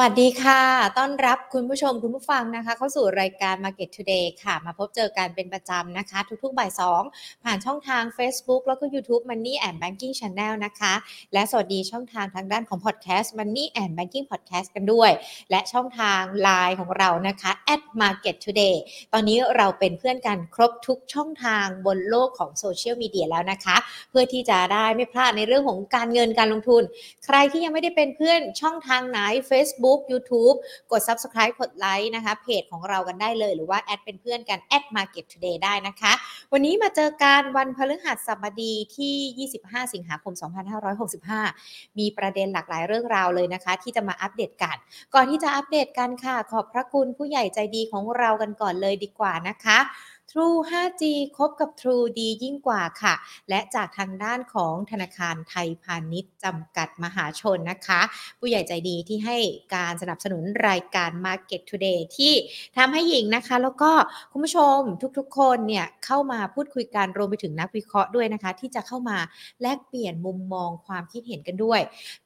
วัสดีค่ะ ต้อนรับคุณผู้ชมคุณผู้ฟังนะคะ เข้าสู่รายการ Market Today ค่ะ มาพบเจอกันเป็นประจำนะคะ ทุกๆ บ่าย2ผ่านช่องทาง Facebook แล้วก็ YouTube Money and Banking Channel นะคะ และสวัสดีช่องทางทางด้านของ Podcast Money and Banking Podcast กันด้วย และช่องทาง Line ของเรานะคะ at Market Today ตอนนี้เราเป็นเพื่อนกันครบทุกช่องทางบนโลกของโซเชียลมีเดียแล้วนะคะ เพื่อที่จะได้ไม่พลาดในเรื่องของการเงินการลงทุน ใครที่ยังไม่ได้เป็นเพื่อนช่องทางไหน Facebook YouTube กด Subscribe กดไลค์นะคะ เพจของเรากันได้เลย หรือว่าแอดเป็นเพื่อนกันแอด Market Today ได้นะคะ วันนี้มาเจอกันวันพฤหัสบดีที่ 25 สิงหาคม 2565 มีประเด็นหลากหลายเรื่องราวเลยนะคะ ที่จะมาอัปเดตกัน ก่อนที่จะอัปเดตกันค่ะ ขอบพระคุณผู้ใหญ่ใจดีของเรากันก่อนเลยดีกว่านะคะ True 5G คบกับ True ดียิ่งกว่าค่ะ และจากทางด้านของธนาคารไทยพาณิชย์จำกัดมหาชนนะคะ ผู้ใหญ่ใจดีที่ให้การสนับสนุนรายการ Market Today ที่ทำให้หญิงนะคะ แล้วก็คุณผู้ชมทุกๆ คนเนี่ยเข้ามาพูดคุยกันรวมไปถึงนักวิเคราะห์ด้วยนะคะ ที่จะเข้ามาแลกเปลี่ยนมุมมองความคิดเห็นกันด้วย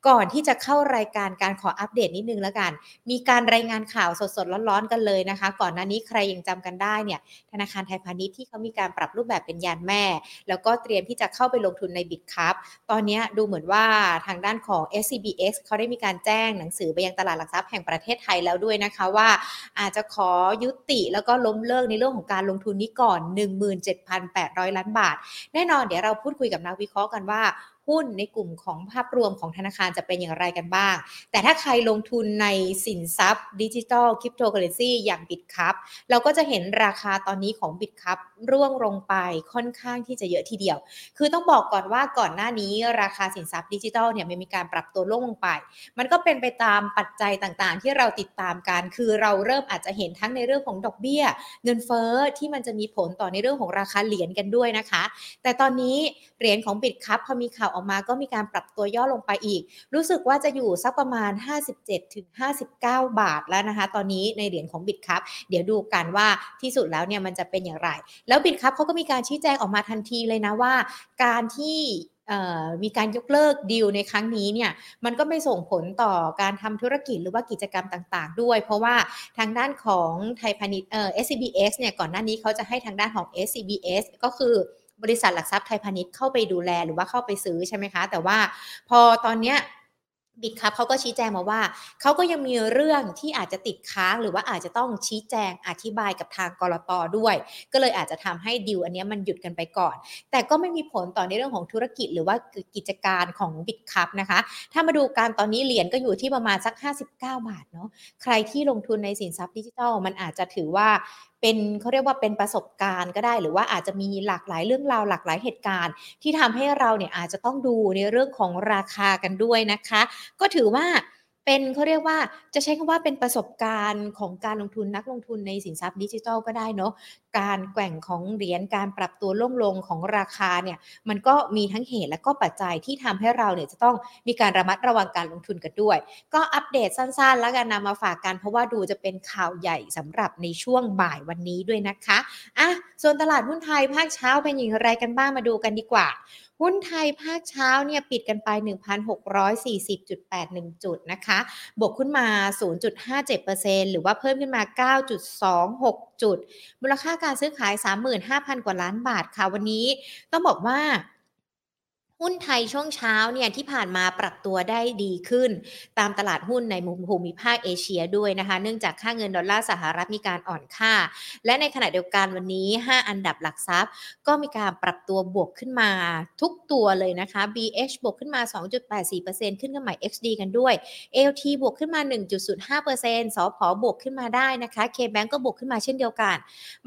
ก่อนที่จะเข้ารายการการขออัปเดตนิดนึงแล้วกัน มีการรายงานข่าวสดๆร้อนๆกันเลยนะคะ ก่อนหน้านี้ใครยังจำกันได้เนี่ยธนาคารไทยพาณิชย์ที่เขามีการปรับรูปแบบเป็นยานแม่ แล้วก็เตรียมที่จะเข้าไปลงทุนในบิตคัพตอนนี้ดูเหมือนว่าทางด้านของ SCBX เขาได้มีการแจ้งหนังสือไปยังตลาดหลักทรัพย์แห่งประเทศไทยแล้วด้วยนะคะว่า อาจจะขอยุติแล้วก็ล้มเลิกในเรื่องของการลงทุนนี้ก่อน 17,800 ล้านบาท แน่นอนเดี๋ยวเราพูดคุยกับนักวิเคราะห์กันว่า หุ้นในกลุ่มของภาพรวมของธนาคารจะเป็นอย่างไรกันบ้าง แต่ถ้าใครลงทุนในสินทรัพย์ดิจิทัลคริปโตเคอเรซีอย่าง Bitkub เราก็จะเห็นราคาตอนนี้ของ Bitkub ร่วงลงไปค่อนข้างที่จะเยอะทีเดียว คือต้องบอกก่อนว่าก่อนหน้านี้ราคาสินทรัพย์ดิจิทัลเนี่ยมันมีการปรับตัวลงลงไป มันก็เป็นไปตามปัจจัยต่างๆ ที่เราติดตามกัน คือเราเริ่มอาจจะเห็นทั้งในเรื่องของดอกเบี้ย เงินเฟ้อที่มันจะมีผลต่อในเรื่องของราคาเหรียญกันด้วยนะคะ แต่ตอนนี้เหรียญของ Bitkub พอมีข่าวออกมาก็มีการปรับตัวย่อลงไปอีก รู้สึกว่าจะอยู่สักประมาณ 57ถึง59 บาทแล้วนะคะ ตอนนี้ในเหรียญของ Bitkub เดี๋ยวดูกันว่าที่สุดแล้วเนี่ยมันจะเป็นอย่างไร แล้ว Bitkub เขาก็มีการชี้แจงออกมาทันทีเลยนะว่า การที่มีการยกเลิกดีลในครั้งนี้เนี่ยมันก็ไม่ส่งผลต่อการทำธุรกิจหรือว่ากิจกรรมต่างๆ ด้วย เพราะว่าทางด้านของไทยพาณิชย์เอ่อ SCBS เนี่ยก่อนหน้านี้เขาจะให้ทางด้านของ SCBS ก็คือ บริษัทหลักทรัพย์ไทยพาณิชย์เข้าไปดูแลหรือว่าเข้าไปซื้อใช่ไหมคะ แต่ว่าพอตอนเนี้ย Bitkub เขาก็ชี้แจงมาว่า เขาก็ยังมีเรื่องที่อาจจะติดค้างหรือว่าอาจจะต้องชี้แจงอธิบายกับทางก.ล.ต.ด้วย ก็เลยอาจจะทำให้ดีลอันนี้มันหยุดกันไปก่อน แต่ก็ไม่มีผลต่อในเรื่องของธุรกิจหรือว่ากิจการของ Bitkub นะคะ ถ้ามาดูการตอนนี้เหรียญก็อยู่ที่ประมาณสัก 59 บาทเนาะใครที่ลงทุนในสินทรัพย์ดิจิทัลมันอาจจะถือว่า เป็นเขาเรียกว่าเป็นประสบการณ์ก็ได้ หรือว่าอาจจะมีหลากหลายเรื่องราวหลากหลายเหตุการณ์ ที่ทำให้เราเนี่ยอาจจะต้องดูในเรื่องของราคากันด้วยนะคะ ก็ถือว่าเป็นเขาเรียกว่าจะใช้คำว่าเป็นประสบการณ์ของการลงทุนนักลงทุนในสินทรัพย์ดิจิทัลก็ได้เนาะ การแกว่งของเหรียญการปรับตัวลงลงของราคาเนี่ยมันก็มีทั้งเหตุและก็ปัจจัยที่ทำให้เราเนี่ยจะต้องมีการระมัดระวังการลงทุนกันด้วย ก็อัปเดตสั้นๆ แล้วกันนำมาฝากกันเพราะว่าดูจะเป็นข่าวใหญ่สำหรับในช่วงบ่ายวันนี้ด้วยนะคะอะส่วนตลาดหุ้นไทยภาคเช้าเป็นอย่างไรกันบ้างมาดูกันดีกว่าหุ้นไทยภาคเช้าเนี่ยปิดกันไป 1,640.81 จุดนะคะ บวกขึ้นมา 0.57%หรือว่าเพิ่มขึ้นมา 9.26จุด มูลค่าการซื้อขาย 35,000 กว่าล้านบาทค่ะวันนี้ ต้องบอกว่า หุ้นไทยช่วงเช้าเนี่ยที่ผ่านมาปรับตัวได้ดีขึ้น ตามตลาดหุ้นในมุมภูมิภาคเอเชียด้วยนะคะ เนื่องจากค่าเงินดอลลาร์สหรัฐมีการอ่อนค่า และในขณะเดียวกันวันนี้ 5 อันดับหลักทรัพย์ ก็มีการปรับตัวบวกขึ้นมาทุกตัวเลยนะคะ BH บวกขึ้นมา 2.84%ขึ้นกับใหม่ XD กันด้วย LT บวกขึ้นมา 1.05%สพบวกขึ้นมาได้นะคะ KBank ก็บวกขึ้นมาเช่นเดียวกัน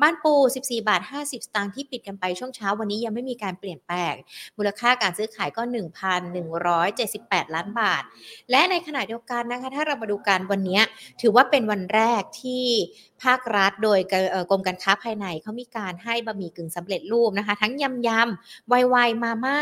บ้านปู 14 บาท 50 สตางค์ที่ปิดกันไปช่วงเช้าวันนี้ยังไม่มีการเปลี่ยนแปลงมูลค่าการซื้อขายก็ 1,178 ล้านบาท และในขณะเดียวกันนะคะถ้าเรามาดูการวันนี้ถือว่าเป็นวันแรกที่ภาครัฐโดยกรมการค้าภายในเขามีการให้บะหมี่กึ่งสำเร็จรูปนะคะ ทั้งยำยำไวไวมาม่า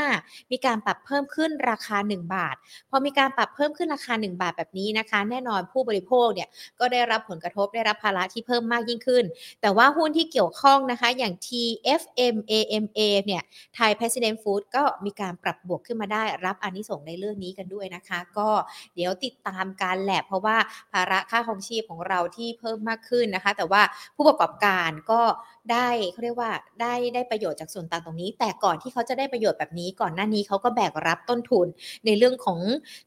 มีการปรับเพิ่มขึ้นราคา 1 บาท พอมีการปรับเพิ่มขึ้นราคา 1 บาทแบบนี้นะคะ แน่นอนผู้บริโภคเนี่ยก็ได้รับผลกระทบได้รับภาระที่เพิ่มมากยิ่งขึ้น แต่ว่าหุ้นที่เกี่ยวข้องนะคะ อย่าง TFM AMA เนี่ยไทย President Food ก็มีการปรับับวกขึ้นมาได้รับอนนิสงส์ในเรื่องนี้กันด้วยนะคะ ก็เดี๋ยวติดตามการแหละเพราะว่าภาระค่าของชีพของเราที่เพิ่มมากขึ้นนะคะ แต่ว่าผู้ประกอบการก็ ได้เขาเรียกว่าได้ได้ประโยชน์จากส่วนต่างตรงนี้ แต่ก่อนที่เขาจะได้ประโยชน์แบบนี้ ก่อนหน้านี้เขาก็แบกรับต้นทุนในเรื่องของ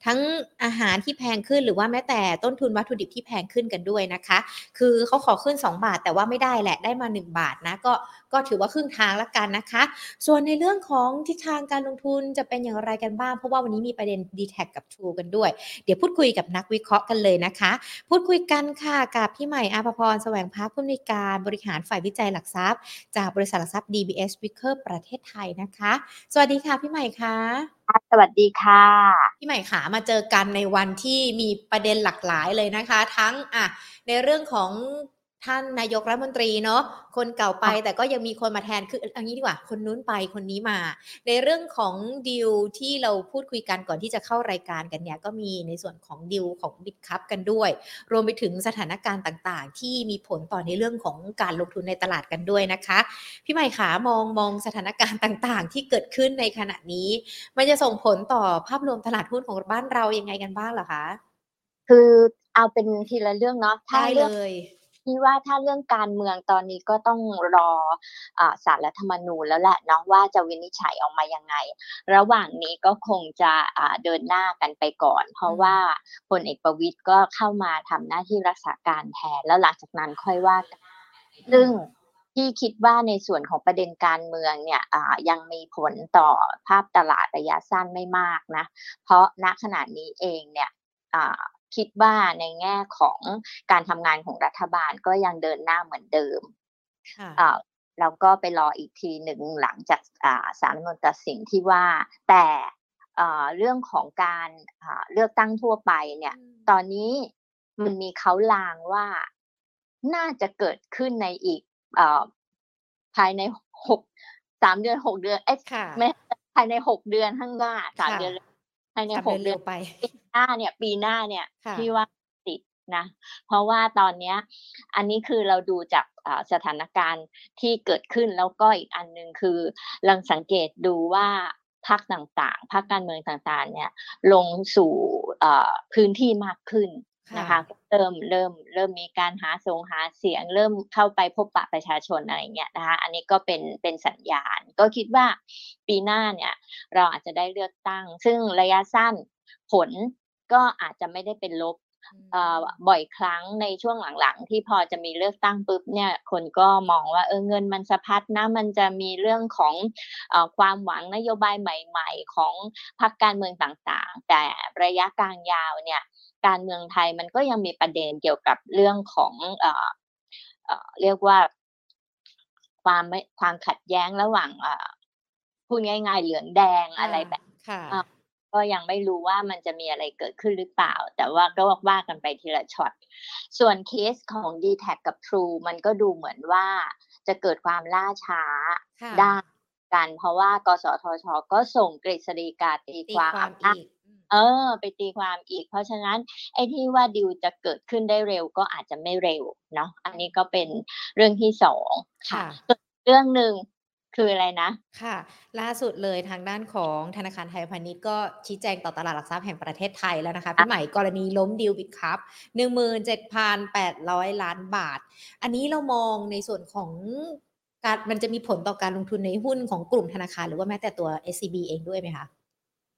ทั้งอาหารที่แพงขึ้น หรือว่าแม้แต่ต้นทุนวัตถุดิบที่แพงขึ้นกันด้วยนะคะ คือเขาขอขึ้น 2 บาท แต่ว่าไม่ได้แหละได้มา 1 บาทนะก็ก็ถือว่าครึ่งทางละกันนะคะ ส่วนในเรื่องของทิศทางการลงทุนจะเป็นอย่างไรกันบ้าง เพราะว่าวันนี้มีประเด็น d t แทกับ True กันด้วย เดี๋ยวพูดคุยกับนักวิเคราะห์กันเลยนะคะ พูดคุยกันค่ะกับพี่ใหม่อาภพรแสวงพักผู้อำนวยการบริหารฝ่ายวิจัยหลักทรัพย์ จากบริษัทหลักทรัพย์ DBS Wicker ประเทศไทยนะคะ สวัสดีค่ะพี่ใหม่คะสวัสดีค่ะ พี่ใหม่ขามาเจอกันในวันที่มีประเด็นหลากหลายเลยนะคะ ทั้งอะในเรื่องของ ท่านนายกรัฐมนตรีเนาะคนเก่าไปแต่ก็ยังมีคนมาแทนคืออันนี้ดีกว่า คนนู้นไปคนนี้มา ในเรื่องของดิวที่เราพูดคุยกันก่อนที่จะเข้ารายการกันเนี่ยก็มีในส่วนของดิวของบิตคัพกันด้วย รวมไปถึงสถานการณ์ต่างๆ ที่มีผลต่อในเรื่องของการลงทุนในตลาดกันด้วยนะคะ พี่ใหม่ขามองมองสถานการณ์ต่างๆ ที่เกิดขึ้นในขณะนี้มันจะส่งผลต่อภาพรวมตลาดหุ้นของบ้านเรายังไงกันบ้างเหรอคะคือเอาเป็นทีละเรื่องเนาะถ้าได้เรื่เลอง ที่ว่าถ้าเรื่องการเมืองตอนนี้ก็ต้องรออสารรัฐธรรมนูญแล้วแหละเนาะว่าจะวินิจฉัยออกมายังไง ระหว่างนี้ก็คงจะเดินหน้ากันไปก่อน เพราะว่าพลเอกประวิตยก็เข้ามาทำหน้าที่รักษาการแทนแล้วหลังจากนั้นค่อยว่ากันซึ่งที่คิดว่าในส่วนของประเด็นการเมืองเนี่ยยังมีผลต่อภาพตลาดระยะสั้นไม่มากนะ เพราะณขณะนี้เองเนี่ย คิดว่าในแง่ของการทำงานของรัฐบาลก็ยังเดินหน้าเหมือนเดิมค่ะอ่าแล้วก็ไปรออีกทีหนึ่งหลังจากอ่าสารรัฐธรรมนูญตัดสินที่ว่า แต่อ่าเรื่องของการอ่าเลือกตั้งทั่วไปเนี่ย ตอนนี้มันมีเขาลางว่าน่าจะเกิดขึ้นในอีกเอ่อภายในหกสามเดือนหกเดือนเอ๊ะค่ะไม่ภายในหกเดือนข้างหน้าสามค่ะเดือนภายในทำหกเร็เดือวนๆไปปีห น้าเนี่ย ปีหน้าเนี่ยค่ะที่ว่าติดนะ เพราะว่าตอนเนี้ย อันนี้คือเราดูจากอ่าสถานการณ์ที่เกิดขึ้นแล้วก็อีกอันหนึ่งคือลังสังเกตดูว่าพรรคต่างๆพรรคการเมืองต่างๆ เนี่ย ลงสู่เอ่อพื้นที่มากขึ้นนะคะเริ่มเริ่มเริ่มมีการหาเสงหาเสียง เริ่มเข้าไปพบปะประชาชนอะไรเงี้ยนะคะ อันนี้ก็เป็นเป็นสัญญาณ ก็คิดว่าปีหน้าเนี่ย เราอาจจะได้เลือกตั้ง ซึ่งระยะสั้นผล ก็อาจจะไม่ได้เป็นลบเอ่อบ่อยครั้งในช่วงหลังๆ ที่พอจะมีเลือกตั้งปุ๊บเนี่ยคนก็มองว่าเออเงินมันสะพัดนะมันจะมีเรื่องของเอ่อความหวังนโยบายใหม่ ๆ ของพรรคการเมืองต่างๆ แต่ระยะกลางยาวเนี่ยการเมืองไทยมันก็ยังมีประเด็นเกี่ยวกับเรื่องของเอ่อเอ่อเรียกว่าความไม่ความขัดแย้งระหว่างเอ่อพูดง่ายๆเหลืองแดงอะไรแบบค่ะอ่า ก็ยังไม่รู้ว่ามันจะมีอะไรเกิดขึ้นหรือเปล่า แต่ว่าก็ว่ากันไปทีละช็อต ส่วนเคสของ d t แทกับ True มันก็ดูเหมือนว่าจะเกิดความล่าช้าค่ะได้กัน เพราะว่ากสทช ก็ส่งกฤษฎีกาตีตีความความอำนาจอีกอืมเออ ไปตีความอีก เพราะฉะนั้น ไอ้ที่ว่าดิวจะเกิดขึ้นได้เร็วก็อาจจะไม่เร็วเนาะอันนี้ก็เป็นเรื่องที่สองค่ะค่ะส่วนเรื่องหนึ่ง คืออะไรนะ ค่ะ ล่าสุดเลยทางด้านของธนาคารไทยพาณิชย์ ก็ชี้แจงต่อตลาดหลักทรัพย์แห่งประเทศไทยแล้วนะคะพี่ใหม่ กรณีล้มดีลบิตครับหนึ่งหมื่นเจ็ดพันแปดร้อยล้านบาท อันนี้เรามองในส่วนของการ มันจะมีผลต่อการลงทุนในหุ้นของกลุ่มธนาคาร หรือว่าแม้แต่ตัว SCB เองด้วยไหมคะ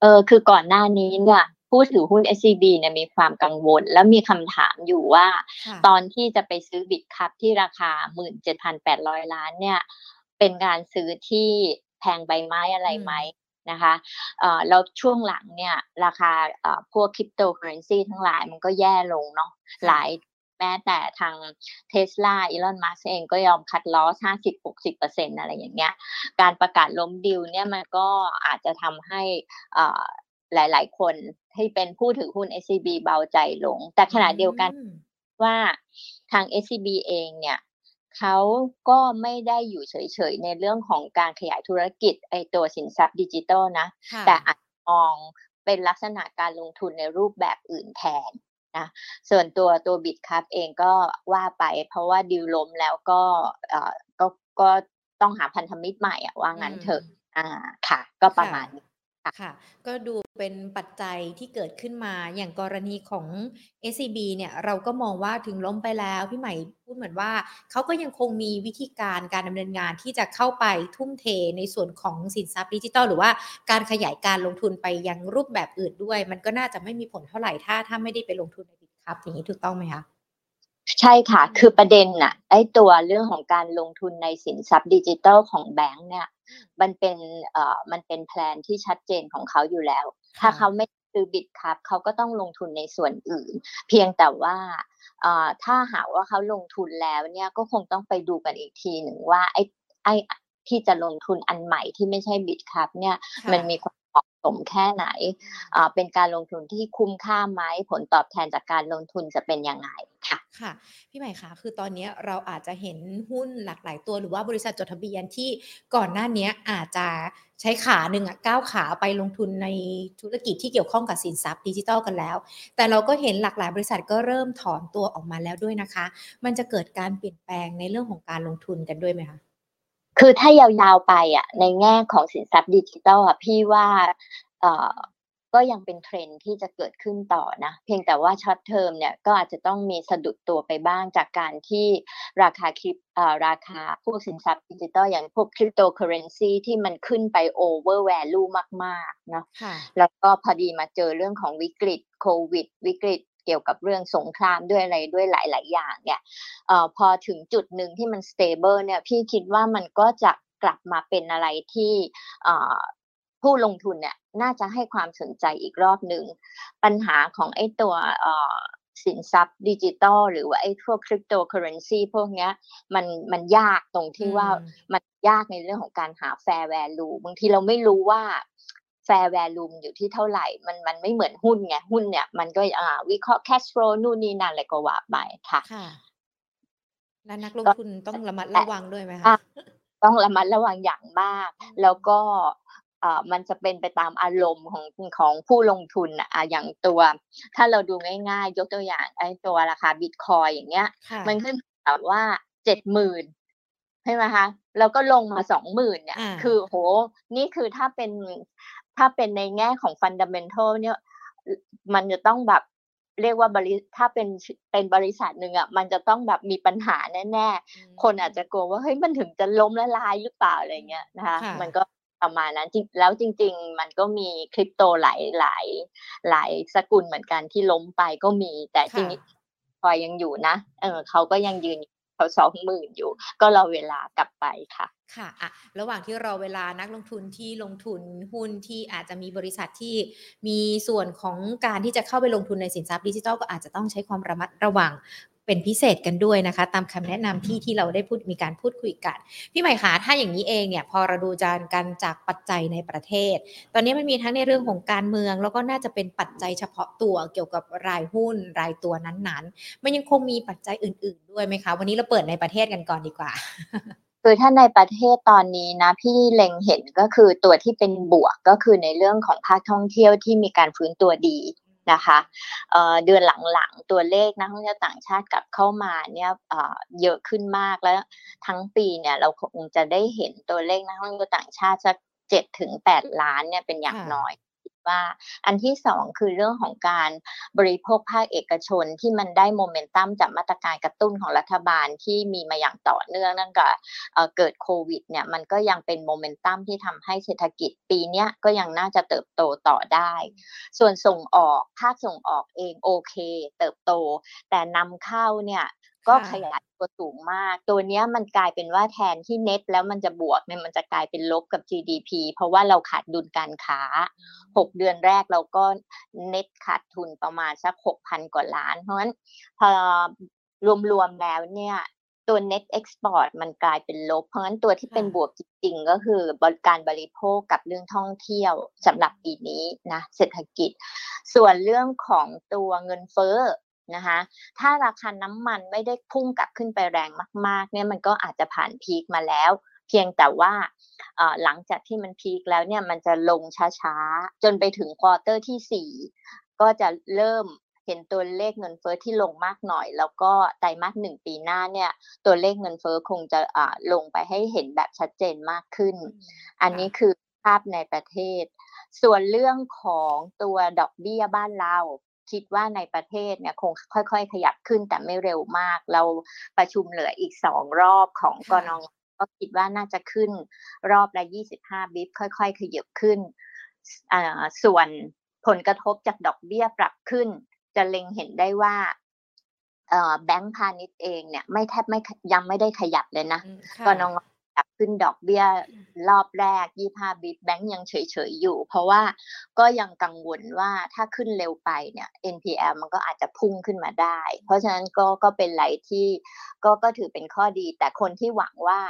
เออ คือก่อนหน้านี้เนี่ย ผู้ถือหุ้น SCB เนี่ยมีความกังวล แล้วมีคำถามอยู่ว่า ค่ะ ตอนที่จะไปซื้อ Bitkub ที่ราคา 17,800 ล้าน เนี่ย เป็นการซื้อที่แพงไปไหมอะไรไหมนะคะเอ่อแล้วช่วงหลังเนี่ยราคาเอ่อพวกคริปโตเคอเรนซีทั้งหลายมันก็แย่ลงเนาะหลายแม้แต่ทางเทสลาอีลอนมัสก์เองก็ยอม cut loss 50-60%อะไรอย่างเงี้ย การประกาศล้มดีลเนี่ยมันก็อาจจะทำให้เอ่อหลาย ๆ คนที่เป็นผู้ถือหุ้น SCB เบาใจลง แต่ขณะเดียวกันอืมว่าทาง SCB เองเนี่ย เขาก็ไม่ได้อยู่เฉยๆ ในเรื่องของการขยายธุรกิจไอตัวสินทรัพย์ดิจิตอลนะค่ะแต่อาจมองเป็นลักษณะการลงทุนในรูปแบบอื่นแทนนะส่วนตัวตัวบิตครับเองก็ว่าไปเพราะว่าดิวล้มแล้วก็เอ่อก็ก็ต้องหาพันธมิตรใหม่อะว่างั้นเถอะอ่าค่ะ ก็ประมาณนี้ ค่ะ ก็ดูเป็นปัจจัยที่เกิดขึ้นมาอย่างกรณีของ SCB เนี่ยเราก็มองว่าถึงล้มไปแล้วพี่ใหม่พูดเหมือนว่าเขาก็ยังคงมีวิธีการการดำเนินงานที่จะเข้าไปทุ่มเทในส่วนของสินทรัพย์ดิจิทัลหรือว่าการขยายการลงทุนไปยังรูปแบบอื่นด้วย มันก็น่าจะไม่มีผลเท่าไหร่ถ้าถ้าไม่ได้ไปลงทุนใน Bitkub อย่างงี้ถูกต้องไหมคะ?ใช่ค่ะ คือประเด็นน่ะไอ้ตัวเรื่องของการลงทุนในสินทรัพย์ดิจิทัลของแบงก์เนี่ย มันเป็นเอ่อมันเป็นแพลนที่ชัดเจนของเขาอยู่แล้ว ถ้าเขาไม่ซื้อ Bitkub เขาก็ต้องลงทุนในส่วนอื่น เพียงแต่ว่าอ่าถ้าหากว่าเขาลงทุนแล้วเนี่ยก็คงต้องไปดูกันอีกทีหนึ่งว่าไอ้ไอ้อที่จะลงทุนอันใหม่ที่ไม่ใช่ Bitkub เนี่ยค่มันะมีความเหมาะ สมแค่ไหนอ่าเป็นการลงทุนที่คุ้มค่าไหม ผลตอบแทนจากการลงทุนจะเป็นยังไง?ค่ะ ค่ะ พี่ใหม่คะคือตอนนี้เราอาจจะเห็นหุ้นหลากหลายตัวหรือว่าบริษัทจดทะเบียนที่ก่อนหน้านี้อาจจะใช้ขาหนึ่งอะก้าวขาไปลงทุนในธุรกิจที่เกี่ยวข้องกับสินทรัพย์ดิจิทัลกันแล้ว แต่เราก็เห็นหลากหลายบริษัทก็เริ่มถอนตัวออกมาแล้วด้วยนะคะ มันจะเกิดการเปลี่ยนแปลงในเรื่องของการลงทุนกันด้วยไหมคะ? คือถ้ายาวๆไปอะในแง่ของสินทรัพย์ดิจิทัลอะพี่ว่าเอ่อก็ยังเป็น trend ที่จะเกิดขึ้นต่อนะ เพียงแต่ว่า short term เนี่ยก็อาจจะต้องมีสะดุดตัวไปบ้างจากการที่ราคาคริปเอ่อราคาพวกสินทรัพย์ดิจิทัลอย่างพวก Cryptocurrency ที่มันขึ้นไป over value มากๆเนาะค่ะแล้วก็พอดีมาเจอเรื่องของวิกฤตโควิด วิกฤตเกี่ยวกับเรื่องสงครามด้วยอะไรด้วยหลาย ๆ อย่างเนี่ยเอ่อพอถึงจุดหนึ่งที่มัน stable เนี่ยพี่คิดว่ามันก็จะกลับมาเป็นอะไรที่อ่าผู้ลงทุนเนี่ยน่าจะให้ความสนใจอีกรอบหนึ่ง ปัญหาของไอ้ตัวเอ่อสินทรัพย์ดิจิทัลหรือว่าไอ้พวก Cryptocurrency พวกเนี้ยมันมันยากตรงอืที่ว่ามมันยากในเรื่องของการหา fair value บางทีเราไม่รู้ว่า fair value มันอยู่ที่เท่าไรมันมันไม่เหมือนหุ้นไง หุ้นเนี่ยมันก็อ่าวิเคราะห์ cash flow นู่นนี่นั่นอะไรก็ว่าไปค่ะค่ะและนักลงก็ทุนต้องระมัดแต่ระวังด้วยไหมคอาะ?ต้องระมัดระวังอย่างมากอืมแล้วก็เอ่อมันจะเป็นไปตามอารมณ์ของของผู้ลงทุนน่ะอ่าอย่างตัว ถ้าเราดูง่ายๆ ยกตัวอย่างไอ้ตัวราคาบิตคอยน์อย่างเงี้ยค่ะมันขึ้นแบบว่า70,000ใช่ไหมคะ แล้วก็ลงมา20,000เนี่ยอาคือโอ้โฮนี่คือถ้าเป็น ถ้าเป็นในแง่ของ Fundamental เนี่ยอมันจะต้องแบบเรียกว่าบริถ้าเป็นชเป็นบริษัทหนึ่งอะมันจะต้องแบบมีปัญหาแน่อืๆคนอาจจะมกลัวว่าเฮ้ยมันถึงจะล้มละลายหรือเปล่าอะไรอืมเงี้ยนะคะค่มันะก็ประมาณนั้นจริงแล้วจริง ๆ มันก็มี Crypto หลายหลายหลายสกุลเหมือนกันที่ล้มไปก็มีแต่คที่นี้ะคอยน์ยังอยู่นะเออเขาก็ยังยืน แถว20,000อยู่ ก็รอเวลากลับไปค่ะค่ะอะระหว่างที่รอเวลานักลงทุนที่ลงทุนหุ้นที่อาจจะมีบริษัทที่มีส่วนของการที่จะเข้าไปลงทุนในสินทรัพย์ดิจิทัลก็อาจจะต้องใช้ความระมัดระวัง เป็นพิเศษกันด้วยนะคะ ตามคำแนะนำที่ที่เราได้พูดมีการพูดคุยกัน พี่ใหม่คะถ้าอย่างงี้เองเนี่ยพอเราดูจานกันจากปัจจัยในประเทศ ตอนนี้มันมีทั้งในเรื่องของการเมือง แล้วก็น่าจะเป็นปัจจัยเฉพาะตัวเกี่ยวกับรายหุ้นรายตัวนั้นๆ มันยังคงมีปัจจัยอื่น ๆ ด้วยไหมคะ?วันนี้เราเปิดในประเทศกันก่อนดีกว่าคือถ้าในประเทศตอนนี้นะพี่เล็งเห็นก็คือตัวที่เป็นบวกก็คือในเรื่องของภาคท่องเที่ยวที่มีการฟื้นตัวดี นะคะเอ่อเดือนหลังๆ ตัวเลขนักท่องเที่ยวต่างชาติกลับเข้ามาเนี่ยอ่าเยอะขึ้นมากแล้วทั้งปีเนี่ยเราคงจะได้เห็นตัวเลขนักท่องเที่ยวต่างชาติสัก7-8ล้านเนี่ยเป็นอย่าคง่ะน้อยคิด ว่า อันที่2คือเรื่องของการบริโภคภาคเอกชนที่มันได้ Momentum จากมาตรการกระตุ้นของรัฐบาลที่มีมาอย่างต่อเนื่องตั้งแต่เอ่อเกิดโควิดเนี่ยมันก็ยังเป็น Momentum ที่ทำให้เศรษฐกิจปีนี้ก็ยังน่าจะเติบโตต่อได้ ส่วนส่งออกภาคส่งออกเองโอเค เติบโต แต่นำเข้าเนี่ย ก็ค่ขะยายตัวสูงมาก ตัวเนี้ยมันกลายเป็นว่าแทนที่เน็ตแล้วมันจะบวกเนี่ยมันจะกลายเป็นลบกับ GDP เพราะว่าเราขาดดุลการค้าอืม6เดือนแรกเราก็เน็ตขาดทุนประมาณสัก 6,000 กว่าล้าน เพราะงั้นพอรวมๆแล้วเนี่ยตัว Net Export มันกลายเป็นลบ เพราะงั้นตัวที่คเป็่นะบวกจริงๆก็คือบริการบริโภคกับเรื่องท่องเที่ยวสำหรับปีนี้นะเศรษฐกิจ ส่วนเรื่องของตัวเงินเฟ้อ นะคะถ้าราคาน้ำมันไม่ได้พุ่งกลับขึ้นไปแรงมากๆเนี่ยมันก็อาจจะผ่านพีกมาแล้ว เพียงแต่ว่าเอ่อหลังจากที่มันพีกแล้วเนี่ยมันจะลงช้าๆ จนไปถึงควอเตอร์ที่ 4 ก็จะเริ่มเห็นตัวเลขเงินเฟ้อที่ลงมากหน่อย แล้วก็ไตรมาส1ปีหน้าเนี่ยตัวเลขเงินเฟ้อคงจะอ่าลงไปให้เห็นแบบชัดเจนมากขึ้นอืมอันค่นี้ะคือภาพในประเทศ ส่วนเรื่องของตัวดอกเบี้ยบ้านเรา คิดว่าในประเทศเนี่ยคงค่อย ๆ ขยับขึ้นแต่ไม่เร็วมาก เราประชุมเหลืออีกสองรอบของกนงก็คิดว่าน่าจะขึ้นรอบละ 25 บิปค่อยๆ ขยับขึ้น ส่วนผลกระทบจากดอกเบี้ยปรับขึ้น จะเล็งเห็นได้ว่าแบงก์พาณิชย์เองเนี่ยไม่แทบไม่ยังไม่ได้ขยับเลยนะกนงปรับ ขึ้นดอกเบี้ยรอบแรก 25บิตแบงก์ยังเฉยๆอยู่ เพราะว่าก็ยังกังวลว่าถ้าขึ้นเร็วไปเนี่ย NPL มันก็อาจจะพุ่งขึ้นมาได้ เพราะฉะนั้นก็ก็เป็นไหลที่ก็ก็ถือเป็นข้อดี แต่คนที่หวังว่า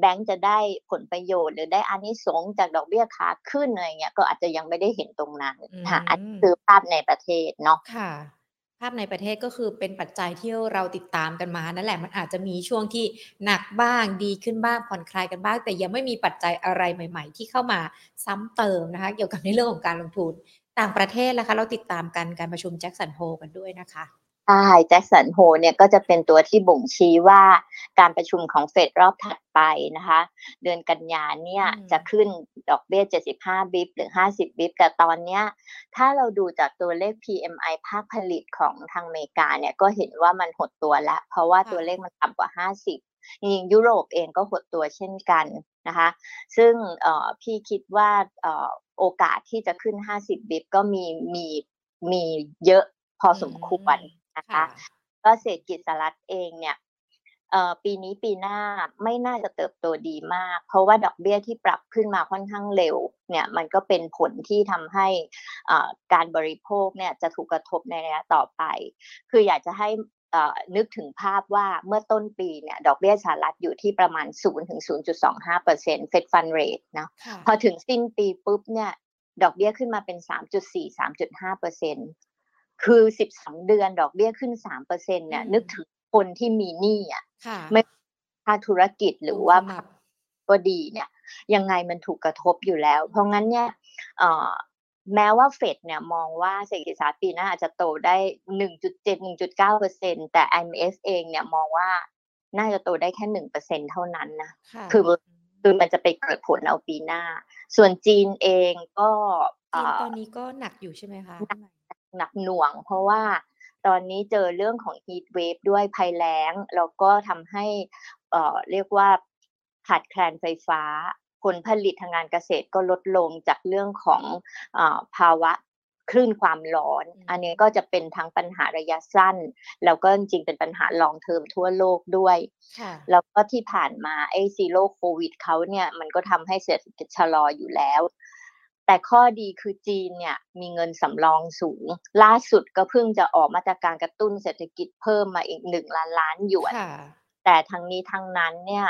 แบงก์จะได้ผลประโยชน์ หรือได้อานิสงส์จากดอกเบี้ยขาขึ้นอะไรเงี้ยก็อาจจะยังไม่ได้เห็นตรงนั้นค่ะอันนี้คือภาพในประเทศเนาะค่ะ ภาพในประเทศก็คือเป็นปัจจัยที่เราติดตามกันมานั่นแหละมันอาจจะมีช่วงที่หนักบ้างดีขึ้นบ้างผ่อนคลายกันบ้าง แต่ยังไม่มีปัจจัยอะไรใหม่ ๆ ที่เข้ามาซ้ำเติมนะคะ เกี่ยวกับในเรื่องของการลงทุน ต่างประเทศนะคะเราติดตามกันการประชุมแจ็คสันโฮกันด้วยนะคะ ใช่แจ็คสันโฮเนี่ยก็จะเป็นตัวที่บ่งชี้ว่าการประชุมของเฟดรอบถัดไปนะคะ เดือนกันยาเนี่ยจะขึ้นดอกเบี้ย 75 บิปหรือ 50 บิปแต่ตอนเนี้ยถ้าเราดูจากตัวเลข PMI ภาคผลิตของทางอเมริกาเนี่ยก็เห็นว่ามันหดตัวแล้ว เพราะว่าตัวเลขมันต่ำกว่า 50จริงยุโรปเองก็หดตัวเช่นกันนะคะ ซึ่งพี่คิดว่าโอกาสที่จะขึ้น 50 บิปก็มีมีมีเยอะพอสมควร นะคะก็เศรษฐกิจสหรัฐเองเนี่ยปีนี้ปีหน้าไม่น่าจะเติบโตดีมาก เพราะว่าดอกเบี้ยที่ปรับขึ้นมาค่อนข้างเร็วเนี่ยมันก็เป็นผลที่ทำให้การบริโภคเนี่ยจะถูกกระทบในระยะต่อไป คืออยากจะให้นึกถึงภาพว่าเมื่อต้นปีเนี่ยดอกเบี้ยสหรัฐอยู่ที่ประมาณ 0 ถึง 0.25เปอร์เซ็นต์เฟดฟันเรทนะพอถึงสิ้นปีปุ๊บเนี่ยดอกเบี้ยขึ้นมาเป็น 3.4 3.5เปอร์เซ็นต์ คือสิบสองเดือนดอกเบี้ยขึ้นสามเปอร์เซ็นเนี่ยนึกถึงคนที่มีหนี้อะไม่ภาคธุรกิจหรือว่าก็ดีเนี่ย ยังไงมันถูกกระทบอยู่แล้ว เพราะงั้นเนี่ยแม้ว่าเฟดเนี่ยมองว่าเศรษฐกิจสหรัฐปีหน้าอาจจะโตได้ 1.7 1.9เปอร์เซ็นแต่ IMF เองเนี่ยมองว่าน่าจะโตได้แค่หนึ่งเปอร์เซ็นเท่านั้นนะคือคือมันจะไปเกิดผลเอาปีหน้า ส่วนจีนเองก็จีนตอนนี้ก็หนักอยู่ใช่ไหมคะ หนักหน่วง เพราะว่าตอนนี้เจอเรื่องของ heat wave ด้วยภัยแล้ง แล้วก็ทำให้เอ่อเรียกว่าขาดแคลนไฟฟ้า ผลผลิตทางงานเกษตรก็ลดลงจากเรื่องของอภาวะคลื่นความร้อน อันนี้ก็จะเป็นทั้งปัญหาระยะสั้น แล้วก็จริงๆเป็นปัญหาลองเทอมทั่วโลกด้วย แล้วก็ที่ผ่านมาไอ้ซีโร่โควิดเขาเนี่ยมันก็ทำให้เศรษฐกิจชะลออยู่แล้ว แต่ข้อดีคือจีนเนี่ยมีเงินสำรองสูง ล่าสุดก็เพิ่งจะออกมาตรการกระตุ้นเศรษฐกิจเพิ่มมาอีกหนึ่งล้านล้านหยวน แต่ทั้งนี้ทั้งนั้นเนี่ย